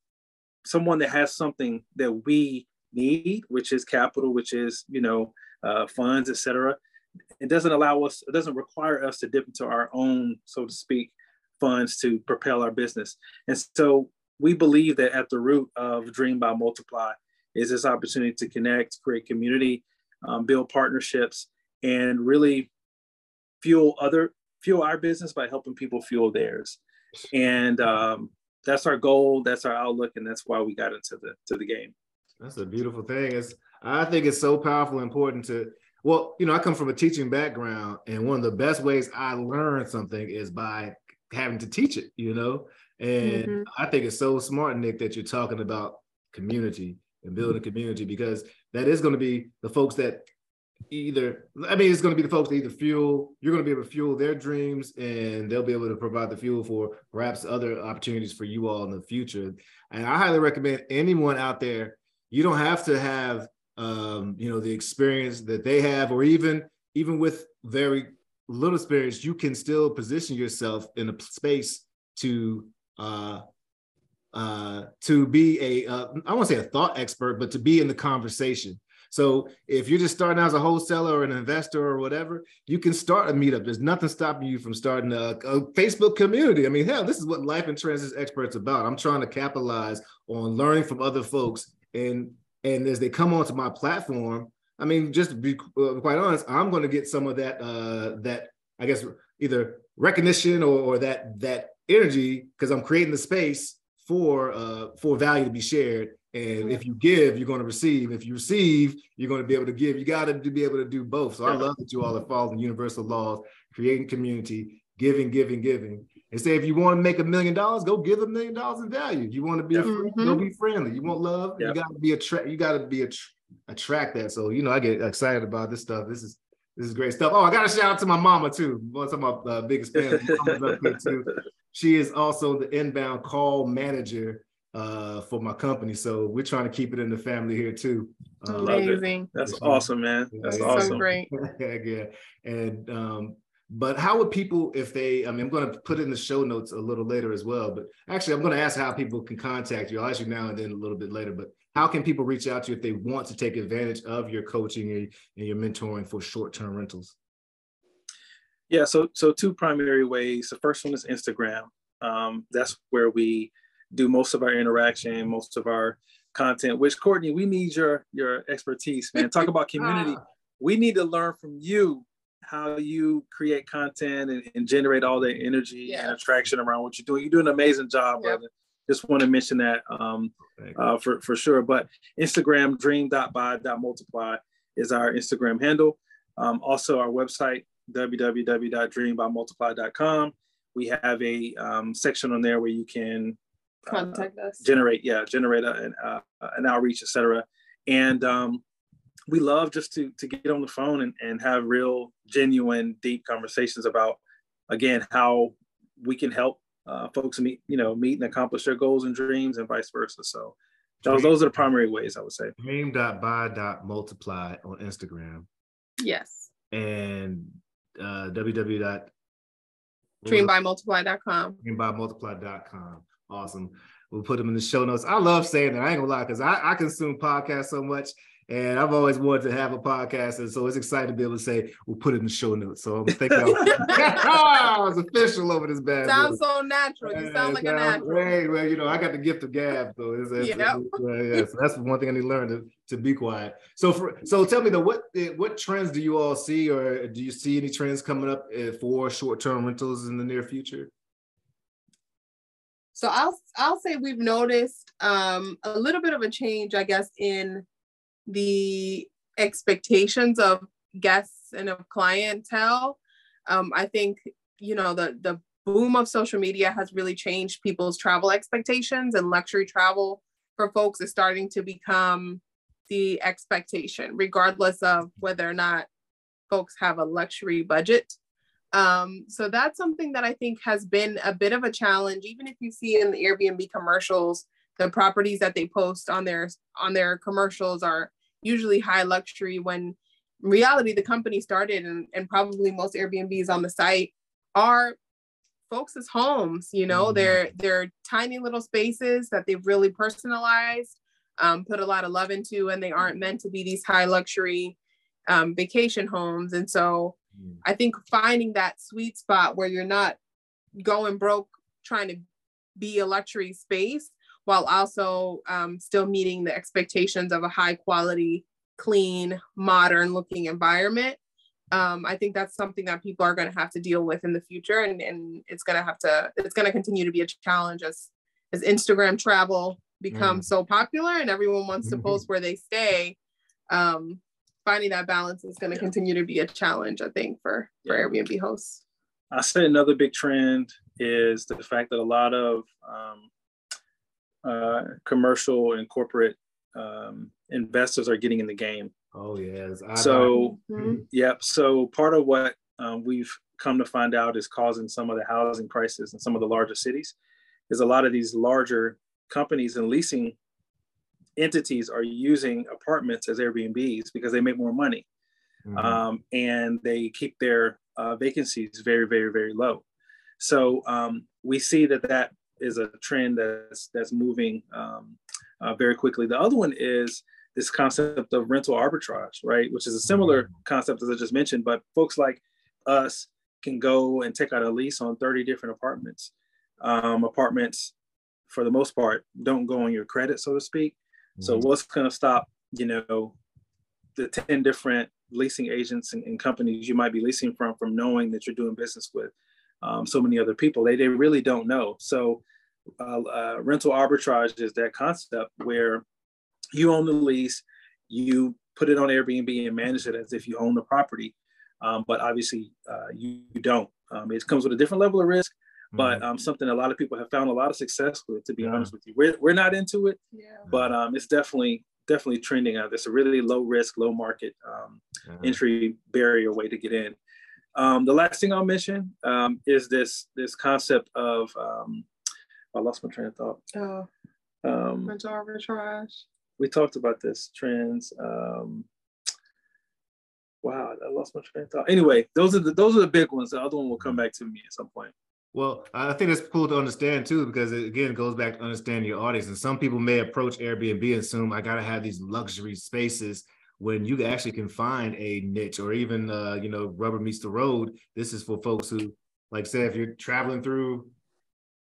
Speaker 1: someone that has something that we need, which is capital, which is you know uh, funds, etc. It doesn't allow us, it doesn't require us to dip into our own, so to speak, funds to propel our business. And so we believe that at the root of Dream Buy Multiply is this opportunity to connect, create community, um, build partnerships, and really fuel other fuel our business by helping people fuel theirs. And um, that's our goal. That's our outlook, and that's why we got into the to the game.
Speaker 2: That's a beautiful thing. It's I think it's so powerful, and important to well, you know, I come from a teaching background, and one of the best ways I learn something is by having to teach it, you know. And mm-hmm. I think it's so smart, Nick, that you're talking about community and building community because that is going to be the folks that either I mean it's going to be the folks that either fuel you're going to be able to fuel their dreams and they'll be able to provide the fuel for perhaps other opportunities for you all in the future. And I highly recommend anyone out there. You don't have to have um, you know the experience that they have, or even even with very little experience, you can still position yourself in a space to uh, uh, to be a uh, I won't say a thought expert, but to be in the conversation. So if you're just starting out as a wholesaler or an investor or whatever, you can start a meetup. There's nothing stopping you from starting a, a Facebook community. I mean, hell, this is what Life in Transition Experts about. I'm trying to capitalize on learning from other folks and and as they come onto my platform, I mean, just to be uh, quite honest, I'm going to get some of that uh, that I guess either recognition or, or that that energy because I'm creating the space for uh, for value to be shared. And if you give, you're going to receive. If you receive, you're going to be able to give. You got to be able to do both. So I love that you all are following universal laws, creating community, giving, giving, giving. And say if you want to make a million dollars, go give a million dollars in value. You want to be mm-hmm. go be friendly. You want love, you got to be attract. You got to be a attract that. So you know, I get excited about this stuff. This is this is great stuff. Oh, I got to shout out to my mama too. One of my uh, biggest fans. too. She is also the inbound call manager uh, for my company. So we're trying to keep it in the family here too.
Speaker 4: Uh, Amazing.
Speaker 1: That's awesome, man. That's yeah, awesome. So
Speaker 4: great.
Speaker 2: yeah. And um, but how would people, if they, I mean, I'm going to put in the show notes a little later as well, but actually, I'm going to ask how people can contact you. I'll ask you now and then a little bit later, but how can people reach out to you if they want to take advantage of your coaching and, your mentoring for short term rentals?
Speaker 1: Yeah, so so two primary ways. The first one is Instagram. Um, that's where we do most of our interaction, most of our content. Which Courtney, we need your your expertise, man. Talk about community. Ah. we need to learn from you how you create content and, and generate all the energy yes. and attraction around what you're doing. You're doing an amazing job, yep. brother. Just want to mention that um, uh, for, for sure. But Instagram, dream.buy.multiply is our Instagram handle. Um, also, our website, www.dreambuymultiply.com. We have a um, section on there where you can
Speaker 4: uh, contact us,
Speaker 1: generate, yeah, generate a, an, uh, an outreach, etc. And um, we love just to to get on the phone and, and have real genuine deep conversations about again how we can help uh, folks meet you know meet and accomplish their goals and dreams and vice versa. So those, those are the primary ways i would say.
Speaker 2: dream.buy.multiply on instagram.
Speaker 4: Yes.
Speaker 2: And uh www
Speaker 4: dreambuymultiply.com
Speaker 2: dreambuymultiply.com awesome. We'll put them in the show notes. I love saying that. I ain't gonna lie because I, I consume podcasts so much and I've always wanted to have a podcast. And so it's exciting to be able to say, we'll put it in the show notes. So I'm thinking I was official over this bad.
Speaker 4: Sounds so natural. You sound like a natural.
Speaker 2: Hey, well, you know, I got the gift of gab. So it's, it's, yep. it's, uh, yeah, so that's one thing I need to learn to, to be quiet. So for so tell me though, what what trends do you all see or do you see any trends coming up uh, for short-term rentals in the near future?
Speaker 4: So I'll I'll say we've noticed um, a little bit of a change, I guess, in the expectations of guests and of clientele. Um, I think you know the the boom of social media has really changed people's travel expectations, and luxury travel for folks is starting to become the expectation, regardless of whether or not folks have a luxury budget. Um, so that's something that I think has been a bit of a challenge, even if you see in the Airbnb commercials the properties that they post on their on their commercials are usually high luxury when reality the company started and, and probably most airbnbs on the site are folks' homes you know mm-hmm. they're they're tiny little spaces that they've really personalized um, put a lot of love into and they aren't meant to be these high luxury um, vacation homes and so mm. i think finding that sweet spot where you're not going broke trying to be a luxury space while also um, still meeting the expectations of a high quality clean modern looking environment um, I think that's something that people are going to have to deal with in the future, and, and it's going to have to it's going to continue to be a challenge as as Instagram travel becomes mm. so popular and everyone wants to mm-hmm. post where they stay. Um, finding that balance is going to yeah. continue to be a challenge, I think, for for. Airbnb hosts.
Speaker 1: I say another big trend is the fact that a lot of um, uh, commercial and corporate um, investors are getting in the game
Speaker 2: Oh yes.
Speaker 1: I so mm-hmm. yep. So part of what um, we've come to find out is causing some of the housing crisis in some of the larger cities is a lot of these larger companies and leasing entities are using apartments as Airbnbs because they make more money. Mm-hmm. Um, and they keep their uh, vacancies very, very, very low. So um, we see that that is a trend that's that's moving um, uh, very quickly. The other one is this concept of rental arbitrage, right? Which is a similar mm-hmm. concept as I just mentioned, but folks like us can go and take out a lease on 30 different apartments. Um, apartments, for the most part, don't go on your credit, so to speak. Mm-hmm. So what's going to stop, you know, the 10 different leasing agents and, and, companies you might be leasing from from knowing that you're doing business with um, so many other people? They, they really don't know. So uh, uh, rental arbitrage is that concept where you own the lease, you put it on Airbnb and manage it as if you own the property. Um, but obviously, uh, you, you, don't. Um, it comes with a different level of risk, but mm-hmm. um, something a lot of people have found a lot of success with. To be yeah. honest with you, we're, we're not into it, yeah. but um, it's definitely definitely trending out. It's a really low risk, low market um, mm-hmm. entry barrier way to get in. Um, the last thing I'll mention um, is this this concept of um, I lost my train of thought. Oh,
Speaker 4: um, arbitrage
Speaker 1: we talked about this trends. Um, wow, I lost my train of thought. Anyway, those are the those are the big ones. The other one will come back to me at some point.
Speaker 2: Well, I think it's cool to understand too, because it again goes back to understanding your audience. And some people may approach Airbnb and assume I gotta have these luxury spaces when you actually can find a niche or even uh, you know, rubber meets the road. This is for folks who, like say, if you're traveling through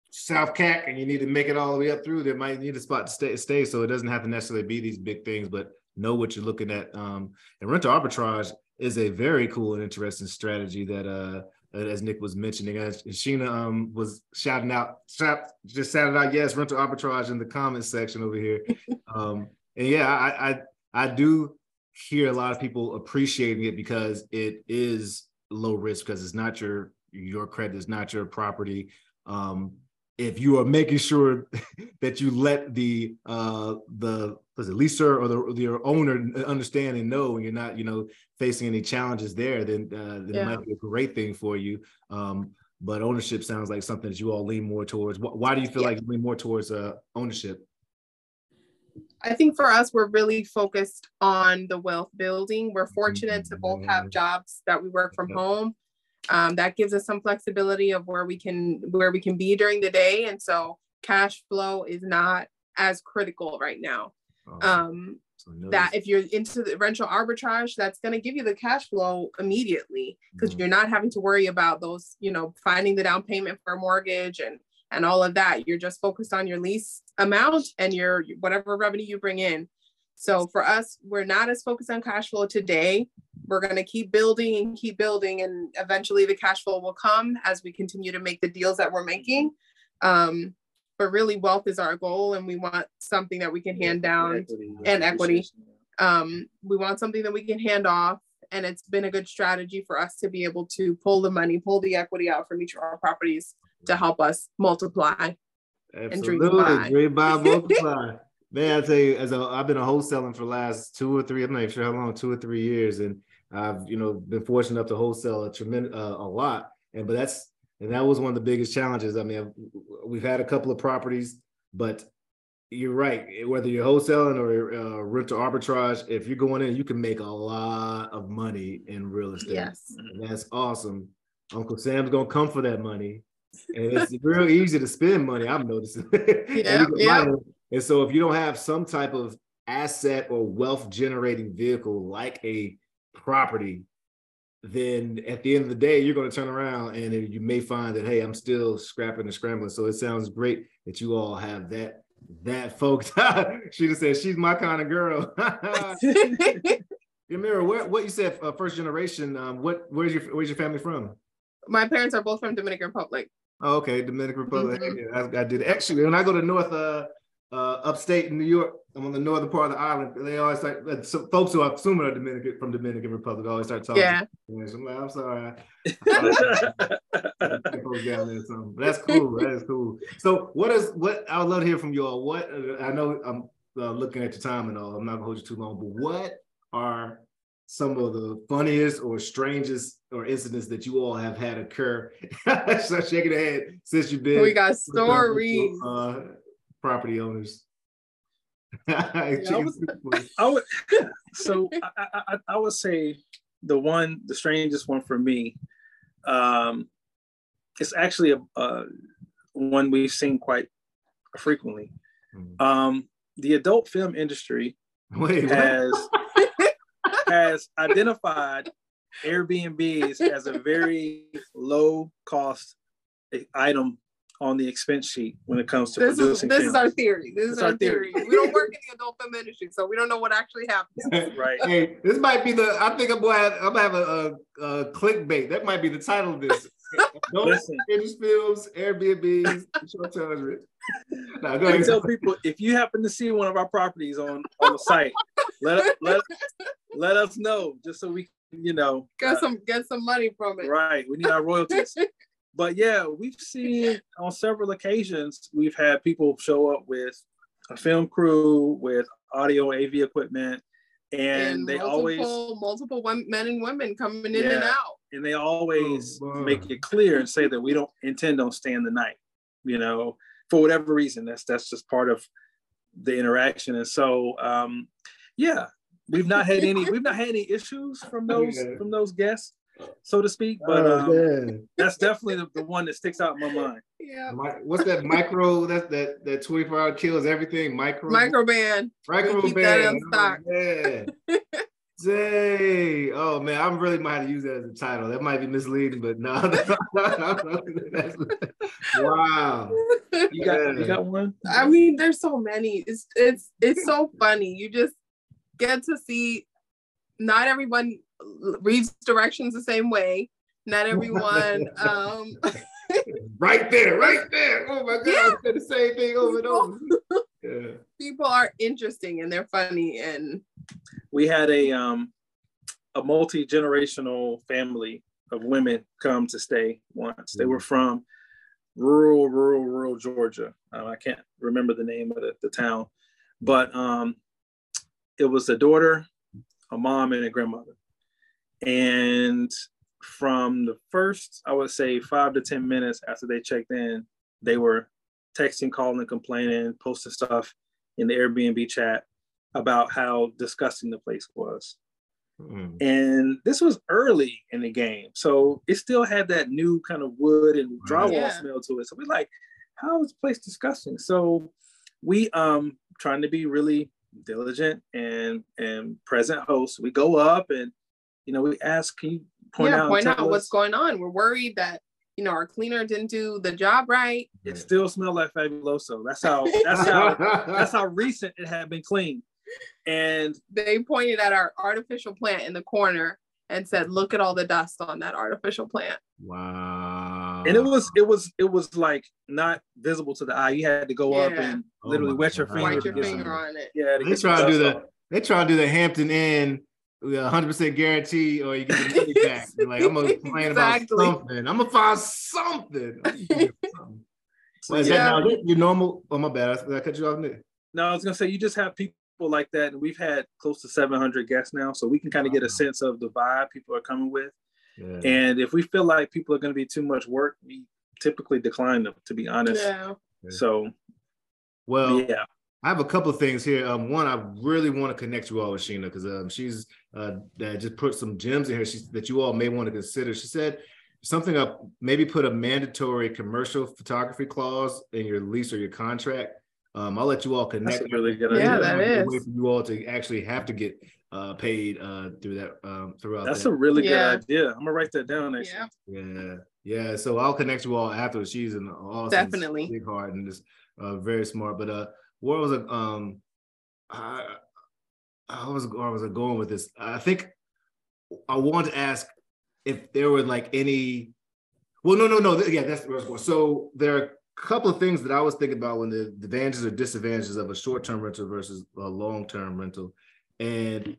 Speaker 2: South Cac and you need to make it all the way up through, there might need a spot to stay, stay. So it doesn't have to necessarily be these big things, but know what you're looking at. Um, and rental arbitrage is a very cool and interesting strategy that, uh, as Nick was mentioning, as Sheena um, was shouting out, shout, just shouted out, yes, rental arbitrage in the comments section over here. um, and yeah, I, I I do hear a lot of people appreciating it because it is low risk because it's not your your credit, it's not your property. Um, if you are making sure that you let the uh the was it leaser or the your owner understand and know and you're not you know facing any challenges there then uh, then yeah. it might be a great thing for you um but ownership sounds like something that you all lean more towards why do you feel yeah. like you lean more towards uh ownership
Speaker 4: I think for us, we're really focused on the wealth building. We're fortunate to both have mm-hmm. jobs that we work from home um, that gives us some flexibility of where we can where we can be during the day and so cash flow is not as critical right now um, that if you're into the rental arbitrage that's going to give you the cash flow immediately because mm-hmm. you're not having to worry about those you know finding the down payment for a mortgage and and all of that. You're just focused on your lease amount and your whatever revenue you bring in. So for us we're not as focused on cash flow today. We're going to keep building and keep building and eventually the cash flow will come as we continue to make the deals that we're making. Um, but really wealth is our goal and we want something that we can hand down equity, and equity. um, we want something that we can hand off and it's been a good strategy for us to be able to pull the money pull the equity out from each of our properties to help us multiply
Speaker 2: Absolutely. and dream buy, by multiply Man, I tell you, as a, I've been a wholesaling for the last two or three, I'm not sure how long, two or three years, and I've you know been fortunate enough to wholesale a tremendous uh, a lot, and but that's and that was one of the biggest challenges. I mean, I've, we've had a couple of properties, but you're right. Whether you're wholesaling or uh, rental arbitrage, if you're going in, you can make a lot of money in real estate.
Speaker 4: Yes,
Speaker 2: and that's awesome. Uncle Sam's gonna come for that money, and it's real easy to spend money. I'm noticing.
Speaker 4: yeah, yeah.
Speaker 2: And so, if you don't have some type of asset or wealth generating vehicle like a property, then at the end of the day, you're going to turn around and you may find that, hey, I'm still scrapping and scrambling. So it sounds great that you all have that that folks. she just said she's my kind of girl. Yamira, where what you said uh, first generation? Um, what where's your where's your family from?
Speaker 4: My parents are both from Dominican Republic.
Speaker 2: Oh, okay, Dominican Republic. Mm-hmm. I, I, did actually when I go to North uh, uh, upstate in New York. I'm on the northern part of the island. They always like uh, so folks who I assume are Dominican from Dominican Republic always start talking.
Speaker 4: Yeah.
Speaker 2: I'm, like, I'm sorry. that's cool. That is cool. So what is what I would love to hear from you all. What I know I'm uh, looking at your time and all. I'm not gonna hold you too long, but what are some of the funniest or strangest or incidents that you all have had occur? so shaking the head since you've been.
Speaker 4: We got stories.
Speaker 2: Uh, property owners.
Speaker 1: yeah, I, would, I would, so I, I, I, would say the one, the strangest one for me, um, it's actually a, a one we've seen quite frequently. Mm-hmm. Um, the adult film industry Wait, has has identified Airbnbs as a very low cost item on the expense sheet when it comes to
Speaker 4: this
Speaker 1: producing.
Speaker 4: Is, this films. is our theory. This is our, our theory. theory. we don't work in the adult film industry, so we don't know what actually happens.
Speaker 1: right.
Speaker 2: Hey, this might be the. I think I'm gonna have, I'm gonna have a, a, a clickbait. That might be the title of this. Don't finish films, Airbnbs, short term.
Speaker 1: Now, go ahead. tell people if you happen to see one of our properties on on the site, let let let us know just so we can, you know
Speaker 4: get uh, some get some money from it.
Speaker 1: Right. We need our royalties but yeah, we've seen on several occasions we've had people show up with a film crew with audio AV equipment, and, and they multiple, always
Speaker 4: multiple men and women coming in yeah, and out,
Speaker 1: and they always oh, make it clear and say that we don't intend on staying the night, you know, for whatever reason. That's that's just part of the interaction, and so um, yeah, we've not had any we've not had any issues from those from those guests so to speak. But oh, um, that's definitely the, the, one that sticks out in my mind.
Speaker 4: Yeah.
Speaker 2: What's that micro? That that that 24 hour kills everything. Micro.
Speaker 4: Microban.
Speaker 2: Microban. Oh, Dang. Oh man, I'm really might have used that as a title. That might be misleading, but no. wow.
Speaker 1: You got you got one?
Speaker 4: I mean, there's so many. It's it's it's so funny. You just get to see not everyone reads directions the same way. Not everyone. um,
Speaker 2: right there, right there. Oh my God, yeah. the same thing over and over.
Speaker 4: Yeah. People are interesting and they're funny. And
Speaker 1: we had a um a multi generational family of women come to stay once. They were mm. from rural, rural, rural Georgia. Um, I can't remember the name of the, the town, but um, it was a daughter, a mom, and a grandmother. And from the first, I would say five to 10 minutes after they checked in, they were texting, calling, and complaining, posting stuff in the Airbnb chat about how disgusting the place was. Mm. And this was early in the game. So it still had that new kind of wood and drywall yeah. smell to it. So we're like, how is the place disgusting? So we um trying to be really diligent and and present hosts. We go up and you know, we ask, can you point yeah, out,
Speaker 4: point out what's going on? We're worried that you know our cleaner didn't do the job right.
Speaker 1: It still smelled like fabuloso. That's how that's how that's how recent it had been cleaned. And
Speaker 4: they pointed at our artificial plant in the corner and said, "Look at all the dust on that artificial plant."
Speaker 2: Wow.
Speaker 1: And it was it was it was like not visible to the eye. You had to go yeah. up and oh literally wet your finger.
Speaker 4: Wet your finger on it.
Speaker 1: Yeah.
Speaker 2: They try to do the they try to do the Hampton Inn 100% guarantee or you get the money back. like, I'm gonna complain exactly. about something. I'm gonna find something. so is yeah. that now your normal? Oh my bad, I, I cut you off there.
Speaker 1: No, I was gonna say you just have people like that, and we've had close to 700 guests now, so we can kind of get a sense of the vibe people are coming with. Yeah. And if we feel like people are going to be too much work, we typically decline them. To be honest,
Speaker 4: yeah.
Speaker 1: So,
Speaker 2: well,
Speaker 1: yeah.
Speaker 2: I have a couple of things here. Um, one, I really want to connect you all with Sheena because um, she's uh, that just put some gems in here she's, that you all may want to consider. She said something up, maybe put a mandatory commercial photography clause in your lease or your contract. Um, I'll let you all connect.
Speaker 1: That's really good.
Speaker 4: Yeah, that is.
Speaker 2: Way for you all to actually have to get uh, paid uh, through that um, throughout.
Speaker 1: That's
Speaker 2: that.
Speaker 1: a really yeah. good idea. I'm gonna write that down.
Speaker 4: Actually.
Speaker 2: Yeah. Yeah. Yeah. So I'll connect you all after. She's an awesome,
Speaker 4: definitely
Speaker 2: big heart and just uh, very smart. But uh, what was it? Um, I, I was I was going with this. I think I want to ask if there were like any. Well, no, no, no. Yeah, that's where I going. So there are a couple of things that I was thinking about when the, the advantages or disadvantages of a short-term rental versus a long-term rental. And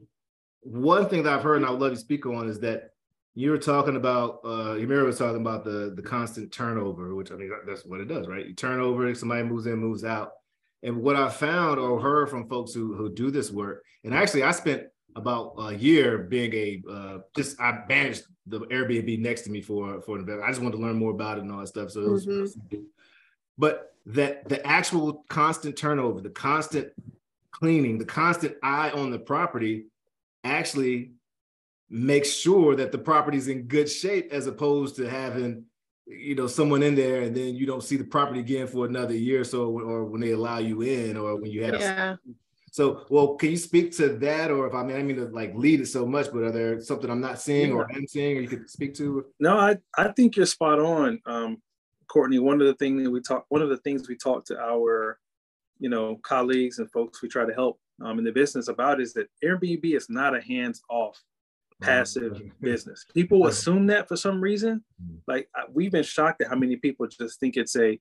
Speaker 2: one thing that I've heard, and I would love you to speak on, is that you were talking about uh Yamira was talking about the the constant turnover, which I mean that's what it does, right? You turn over, somebody moves in, moves out. And what I found or heard from folks who who do this work, and actually I spent about a year being a uh, just I managed the Airbnb next to me for for an event. I just wanted to learn more about it and all that stuff. So it was, mm-hmm. but that the actual constant turnover, the constant cleaning, the constant eye on the property actually makes sure that the property's in good shape as opposed to having you know someone in there and then you don't see the property again for another year or so or when they allow you in or when you have
Speaker 4: yeah.
Speaker 2: so well can you speak to that or if i mean i mean to like lead it so much but are there something i'm not seeing yeah. or am seeing or you could speak to
Speaker 1: no i i think you're spot on um courtney one of the things that we talk one of the things we talk to our you know colleagues and folks we try to help um, in the business about is that airbnb is not a hands off passive business. People assume that for some reason. Mm. Like we've been shocked at how many people just think it's a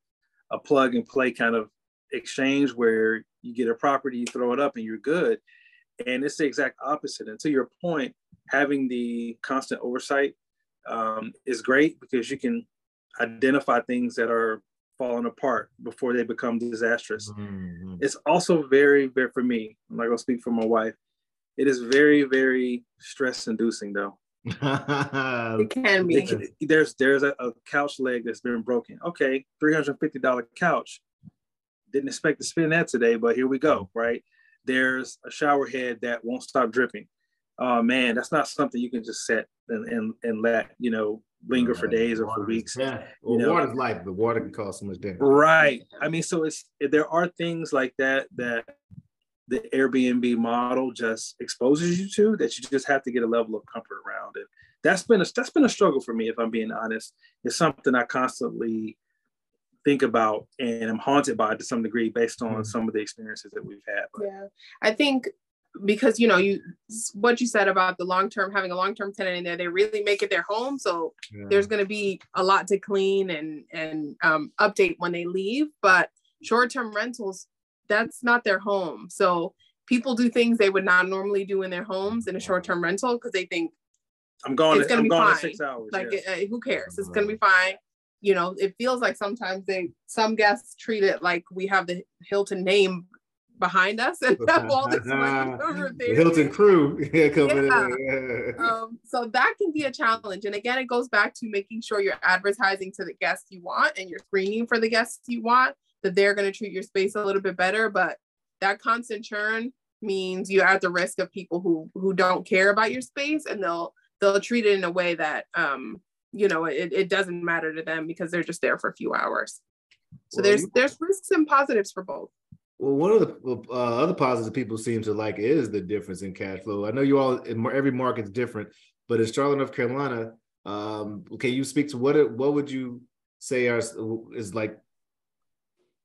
Speaker 1: a plug and play kind of exchange where you get a property, you throw it up, and you're good. And it's the exact opposite. And to your point, having the constant oversight um, is great because you can identify things that are falling apart before they become disastrous. Mm-hmm. It's also very, very for me. I'm not gonna speak for my wife. It is very, very stress inducing though.
Speaker 4: it can be. It,
Speaker 1: there's there's a, a, couch leg that's been broken. Okay, $350 couch. Didn't expect to spend that today, but here we go, right? There's a shower head that won't stop dripping. Oh man, that's not something you can just set and and, and let, you know, linger for days or for weeks.
Speaker 2: Yeah, well, you know? water's life, but water can cause so much damage.
Speaker 1: Right. I mean, so it's there are things like that that the Airbnb model just exposes you to that you just have to get a level of comfort around it. That's been a that's been a struggle for me, if I'm being honest. It's something I constantly think about and I'm haunted by to some degree based on mm-hmm. some of the experiences that we've had.
Speaker 4: But. Yeah, I think because you know you what you said about the long term having a long term tenant in there, they really make it their home. So yeah. there's going to be a lot to clean and and um, update when they leave. But short term rentals that's not their home. So people do things they would not normally do in their homes in a short-term rental because they think
Speaker 1: I'm going. It's gonna I'm be fine. six hours.
Speaker 4: Like, yeah. uh, who cares? It's gonna be fine. You know, it feels like sometimes they some guests treat it like we have the Hilton name behind us and have all this money over
Speaker 2: there. The Hilton crew.
Speaker 4: yeah. Um, so that can be a challenge. And again, it goes back to making sure you're advertising to the guests you want and you're screening for the guests you want that they're going to treat your space a little bit better. But that constant churn means you're at the risk of people who who don't care about your space and they'll they'll treat it in a way that um you know it, it doesn't matter to them because they're just there for a few hours so well, there's there's risks and positives for both
Speaker 2: well one of the uh, other positives people seem to like is the difference in cash flow i know you all every market's different but in charlotte north carolina um can you speak to what what would you say are, is like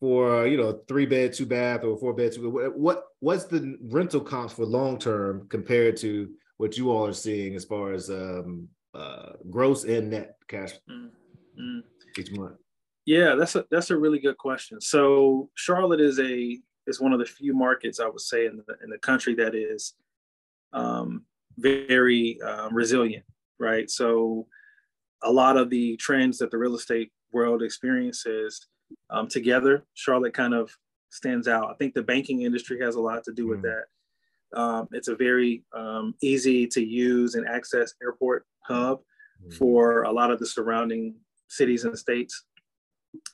Speaker 2: for you know three bed, two bath, or four bed, two. What what's the rental comps for long term compared to what you all are seeing as far as um, uh, gross and net cash mm-hmm. each month?
Speaker 1: Yeah, that's a that's a really good question. So Charlotte is a is one of the few markets I would say in the in the country that is um, very um, resilient, right? So a lot of the trends that the real estate world experiences um, together, Charlotte kind of stands out. I think the banking industry has a lot to do with mm. that. Um, it's a very um, easy to use and access airport hub mm. for a lot of the surrounding cities and states.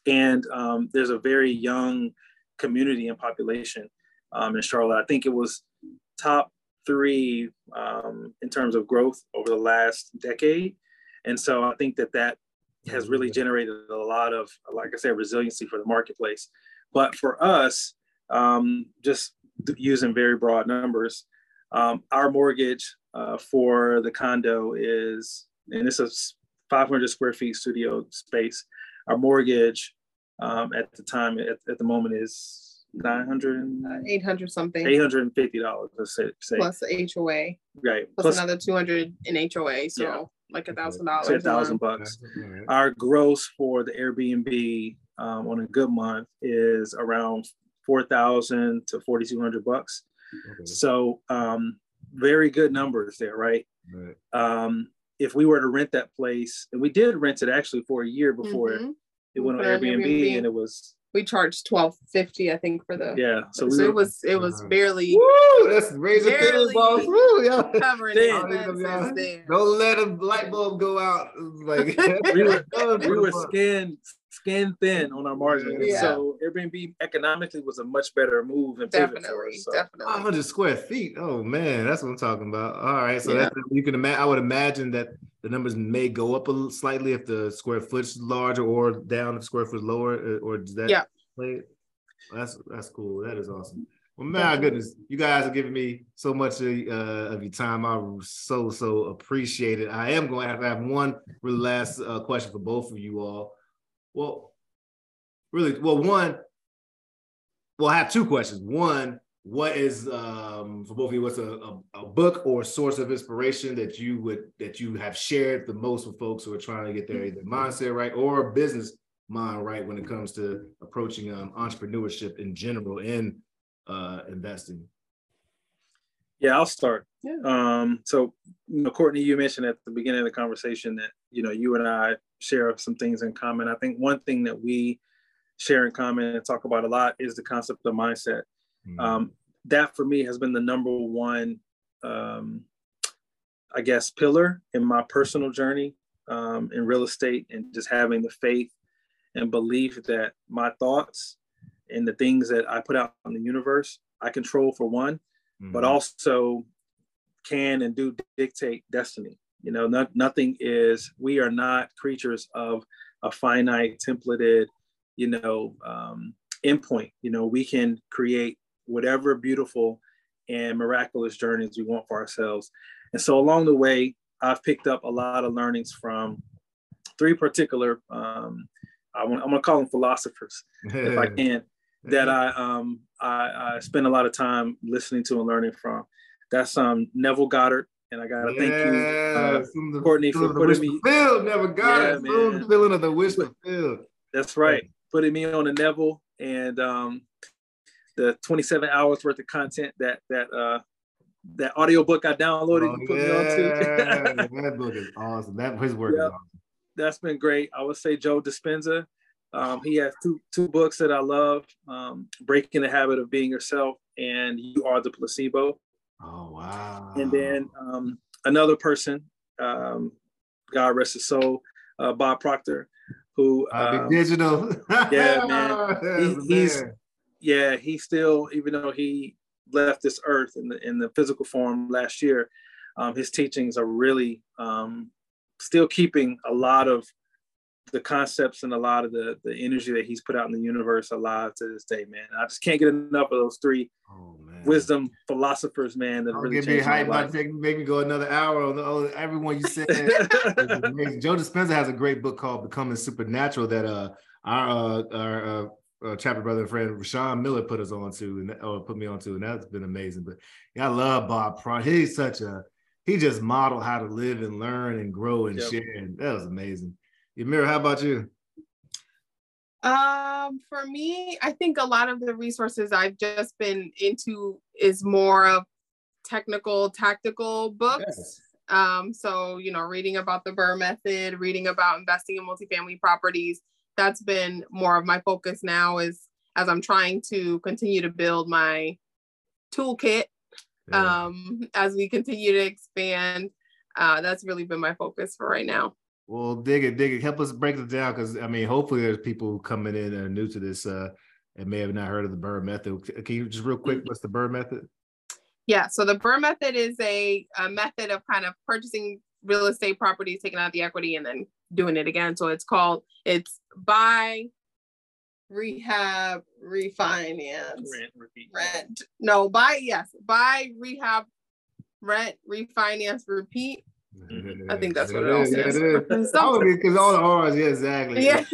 Speaker 1: And um, there's a very young community and population. um, in Charlotte. I think it was top three um, in terms of growth over the last decade. And so I think that that has really generated a lot of, like I said, resiliency for the marketplace. But for us, um, just using very broad numbers, um, our mortgage uh, for the condo is, and this is 500 square feet studio space. Our mortgage um, at the time, at, at the moment, is 900
Speaker 4: uh, 800 something
Speaker 1: 850 dollars let's say,
Speaker 4: say, plus the HOA
Speaker 1: right
Speaker 4: plus, plus another 200 in HOA so. Like a thousand dollars
Speaker 1: a thousand bucks. Our gross for the Airbnb um, on a good month is around 4,000 to 4,200 bucks. Okay. so um, very good numbers there right, right. Um, if we were to rent that place and we did rent it actually for a year before mm-hmm. it went on Airbnb, Airbnb. and it was
Speaker 4: we charged twelve fifty, I think, for the
Speaker 1: yeah.
Speaker 4: So, so it was it was barely.
Speaker 2: Woo! That's razor thin, boss. Woo, yeah. Covering it. Don't let a light bulb go out. Like
Speaker 1: we were, we were skin skin thin on our margins. Yeah. So Airbnb economically was a much better move and
Speaker 4: definitely, for us. So. Definitely,
Speaker 2: 100 square feet. Oh man, that's what I'm talking about. All right, so yeah. you can imagine. I would imagine that the numbers may go up a little slightly if the square foot's larger or down if square foot lower, uh, or does that
Speaker 4: yeah.
Speaker 2: play? That's that's cool. That is awesome. Well, my goodness, you guys are giving me so much of, uh, of your time. I so so appreciate it. I am going to have to have one last uh, question for both of you all. Well, really, well, one, well, I have two questions. One, what is um, for both of you what's a, a, a, book or source of inspiration that you would that you have shared the most with folks who are trying to get their either mindset right or business mind right when it comes to approaching um, entrepreneurship in general in uh, investing
Speaker 1: yeah i'll start yeah. um, so you know courtney you mentioned at the beginning of the conversation that you know you and i share some things in common i think one thing that we share in common and talk about a lot is the concept of mindset Mm-hmm. Um, that for me has been the number one, um, I guess, pillar in my personal journey um, in real estate and just having the faith and belief that my thoughts and the things that I put out in the universe, I control for one, mm-hmm. but also can and do dictate destiny. You know, not, nothing is, we are not creatures of a finite, templated, you know, um, endpoint. You know, we can create whatever beautiful and miraculous journeys we want for ourselves. And so along the way, I've picked up a lot of learnings from three particular, um, I I'm gonna call them philosophers, if I can, that I, um, I, I spend a lot of time listening to and learning from. That's um, Neville Goddard, and I gotta thank you, uh, Courtney, for putting me.
Speaker 2: Field never got yeah, feeling of the whisper field.
Speaker 1: That's right. Putting me on the Neville, and um, the 27 hours worth of content that that uh that audiobook I downloaded oh, put
Speaker 2: yeah. me that book is awesome. That his work yep. is awesome.
Speaker 1: That's been great. I would say Joe Dispenza. Um, he has two two books that I love: um, "Breaking the Habit of Being Yourself" and "You Are the Placebo."
Speaker 2: Oh wow!
Speaker 1: And then um, another person, um, God rest his soul, uh, Bob Proctor, who
Speaker 2: um, digital.
Speaker 1: yeah, man. He, he's yeah, he still, even though he left this earth in the in the physical form last year, um, his teachings are really um, still keeping a lot of the concepts and a lot of the the energy that he's put out in the universe alive to this day, man. I just can't get enough of those three oh, wisdom philosophers, man. That Don't really
Speaker 2: get me hyped about make, make me go another hour on, the, on everyone you said. Joe Dispenza has a great book called Becoming Supernatural that uh our uh, our uh, uh, chapter brother and friend Rashawn Miller put us on to and or put me on to, and that's been amazing. But yeah, I love Bob Pro. He's such a he just modeled how to live and learn and grow and yep. share. And that was amazing. Yamira, how about you?
Speaker 4: Um, for me, I think a lot of the resources I've just been into is more of technical, tactical books. Yes. Um, so you know, reading about the BRRRR method, reading about investing in multifamily properties, that's been more of my focus now is as I'm trying to continue to build my toolkit yeah. um, as we continue to expand. Uh, that's really been my focus for right now.
Speaker 2: Well, dig it, dig it. Help us break it down because I mean, hopefully there's people coming in and are new to this. Uh, and may have not heard of the BRRRR method. Can you just real quick, what's the BRRRR method?
Speaker 4: Yeah, so the BRRRR method is a, a method of kind of purchasing real estate properties, taking out the equity, and then doing it again. So it's called it's buy, rehab, refinance,
Speaker 1: Rent, repeat.
Speaker 4: rent. No, buy yes, buy, rehab, rent, refinance, repeat. I think that's what it all
Speaker 2: is,
Speaker 4: says.
Speaker 2: it is. Oh, because all the R's, yeah, exactly.
Speaker 4: Yeah.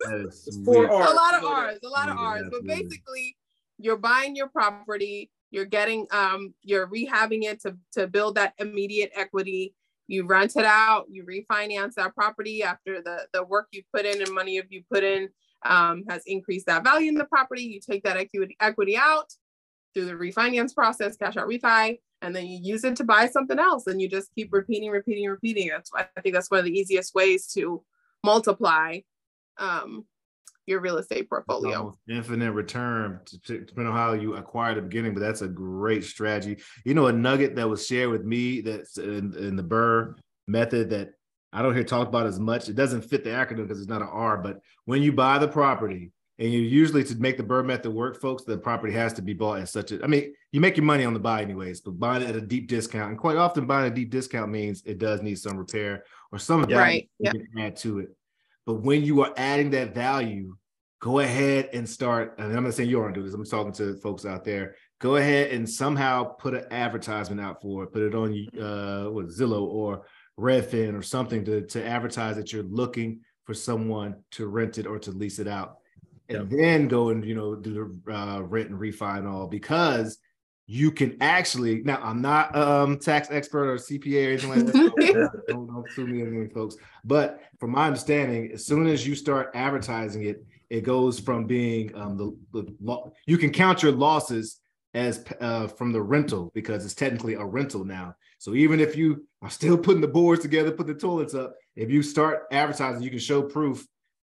Speaker 2: That's
Speaker 1: four. R's.
Speaker 4: a lot of R's, a lot of
Speaker 2: Yeah,
Speaker 4: R's. But basically, you're buying your property, you're getting um, you're rehabbing it to to build that immediate equity. You rent it out, you refinance that property after the the work you put in and money you put in um, has increased that value in the property. You take that equity equity out through the refinance process, cash out refi, and then you use it to buy something else, and you just keep repeating, repeating, repeating. That's why I think that's one of the easiest ways to multiply um, your real estate portfolio.
Speaker 2: Infinite return, to- to- depending on how you acquire the beginning, but that's a great strategy. You know, a nugget that was shared with me that's in, in the BRRRR method that I don't hear talked about as much. It doesn't fit the acronym because it's not an R, but when you buy the property, and you usually to make the BRRRR method work, folks, the property has to be bought at such a. I mean, you make your money on the buy anyways, but buying it at a deep discount, and quite often buying a deep discount means it does need some repair or some
Speaker 4: Right,
Speaker 2: you can add to it. But when you are adding that value, go ahead and start. And I'm not saying you aren't doing this. I'm talking to folks out there. Go ahead and somehow put an advertisement out for it. Put it on uh, what Zillow or Redfin or something to to advertise that you're looking for someone to rent it or to lease it out, and then go and you know do the uh, rent and refi and all because you can actually now i'm not um tax expert or cpa or anything like that. Don't, don't sue me anything folks. But from my understanding as soon as you start advertising it it goes from being um the, the lo- you can count your losses as uh from the rental because it's technically a rental now. So even if you are still putting the boards together put the toilets up if you start advertising you can show proof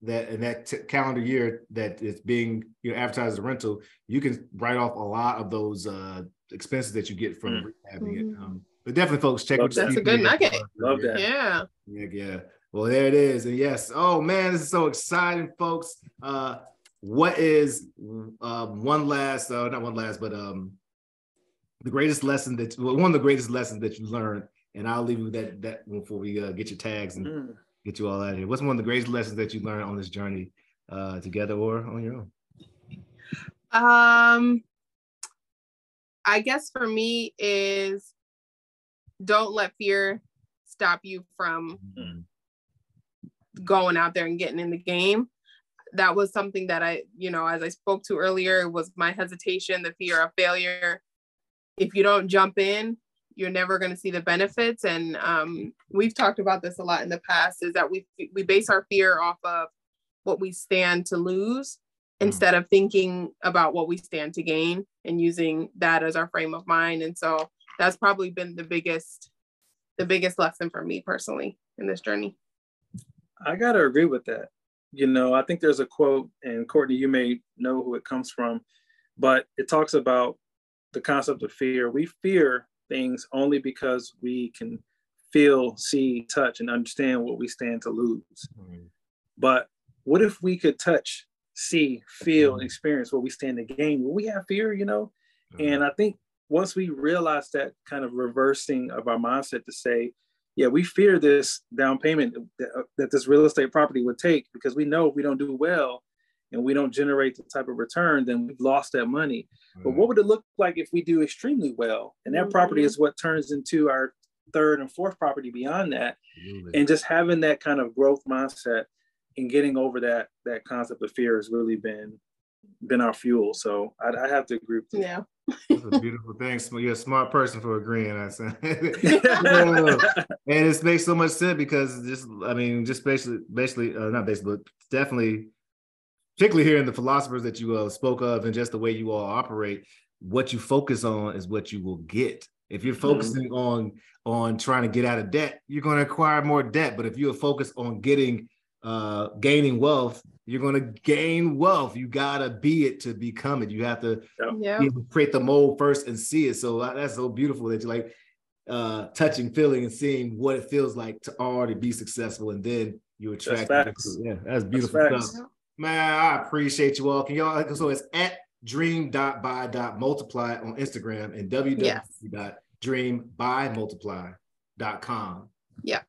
Speaker 2: that in that t- calendar year that it's being you know advertised as a rental, you can write off a lot of those uh expenses that you get from
Speaker 1: Mm.
Speaker 2: rehabbing it.
Speaker 4: Mhm.
Speaker 2: Um, but definitely, folks, check
Speaker 1: Love
Speaker 2: with
Speaker 1: that.
Speaker 2: your
Speaker 4: That's a good
Speaker 2: CPA.
Speaker 4: nugget.
Speaker 1: Love that.
Speaker 4: Yeah.
Speaker 2: Yeah, yeah. Well, there it is. And yes, oh man, this is so exciting, folks. Uh, what is um, one last, uh, not one last, but um, the greatest lesson that well, one of the greatest lessons that you learned? And I'll leave you with that that before we uh, get your tags and
Speaker 1: Mm.
Speaker 2: Get you all out of here. What's one of the greatest lessons that you learned on this journey, uh, together or on your own?
Speaker 4: Um, I guess for me is don't let fear stop you from
Speaker 1: Mm.
Speaker 4: going out there and getting in the game. That was something that I, you know, as I spoke to earlier, it was my hesitation, the fear of failure. If you don't jump in, you're never going to see the benefits. And um, we've talked about this a lot in the past. Is that we we base our fear off of what we stand to lose instead of thinking about what we stand to gain and using that as our frame of mind. And so that's probably been the biggest the biggest lesson for me personally in this journey.
Speaker 1: I gotta agree with that. You know, I think there's a quote, and Courtney, you may know who it comes from, but it talks about the concept of fear. We fear things only because we can feel, see, touch, and understand what we stand to lose. But what if we could touch, see, feel, and experience what we stand to gain? Will we have fear, you know? And I think once we realize that kind of reversing of our mindset to say, yeah, we fear this down payment that, uh, that this real estate property would take because we know if we don't do well and we don't generate the type of return, then we've lost that money. But what would it look like if we do extremely well? And that property
Speaker 4: Mhm.
Speaker 1: is what turns into our third and fourth property beyond that.
Speaker 2: Absolutely.
Speaker 1: And just having that kind of growth mindset and getting over that that concept of fear has really been been our fuel. So I, I have to agree with you.
Speaker 4: Yeah.
Speaker 2: That's a beautiful thing. You're a smart person for agreeing. I say. and it makes so much sense because just, I mean, just basically, basically, uh, not basically, but definitely, particularly here in the philosophers that you uh, spoke of and just the way you all operate, what you focus on is what you will get. If you're focusing on on trying to get out of debt, you're going to acquire more debt. But if you're focused on getting uh gaining wealth, you're going to gain wealth. You got to be it to become it. You have to
Speaker 4: Yeah.
Speaker 2: be able to create the mold first and see it. So uh, that's so beautiful that you're like uh touching, feeling, and seeing what it feels like to already be successful, and then you attract.
Speaker 1: facts.
Speaker 2: Yeah, that's beautiful
Speaker 1: facts.
Speaker 2: stuff. Man, I appreciate you all. Can y'all uh, so it's at dream.buy.multiply on Instagram and www.dreambuymultiply.com.
Speaker 4: Yeah.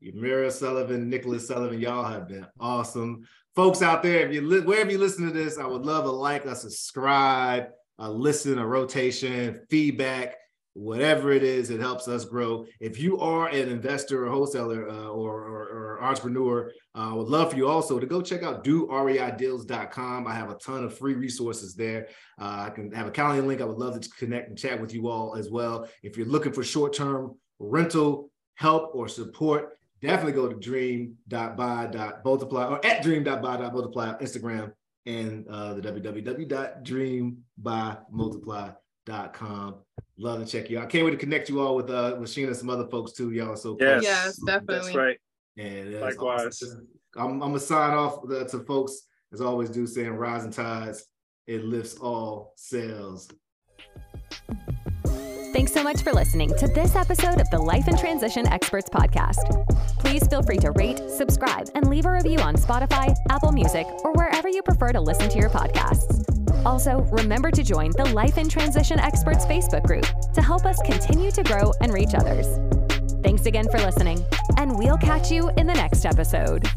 Speaker 2: Mira Sullivan, Nicholas Sullivan, y'all have been awesome. Folks out there, if you li- wherever you listen to this, I would love a like, a subscribe, a listen, a rotation, feedback whatever it is, it helps us grow. If you are an investor or wholesaler uh, or, or, or, entrepreneur, uh, I would love for you also to go check out doreideals.com. I have a ton of free resources there. Uh, I can have a calendar link. I would love to connect and chat with you all as well. If you're looking for short-term rental help or support, definitely go to dream.buy.multiply or at dream.buy.multiply on Instagram and uh, the www.dreambuymultiply.com. Love to check you out. I can't wait to connect you all with uh with Sheena and some other folks too. Y'all so
Speaker 4: yes, yes definitely.
Speaker 1: That's right.
Speaker 2: And
Speaker 1: likewise.
Speaker 2: Awesome. I'm, I'm gonna sign off the, to folks as always do saying rising tides, it lifts all sails.
Speaker 3: Thanks so much for listening to this episode of the Life in Transition Experts Podcast. Please feel free to rate, subscribe, and leave a review on Spotify, Apple Music, or wherever you prefer to listen to your podcasts. Also, remember to join the Life in Transition Experts Facebook group to help us continue to grow and reach others. Thanks again for listening, and we'll catch you in the next episode.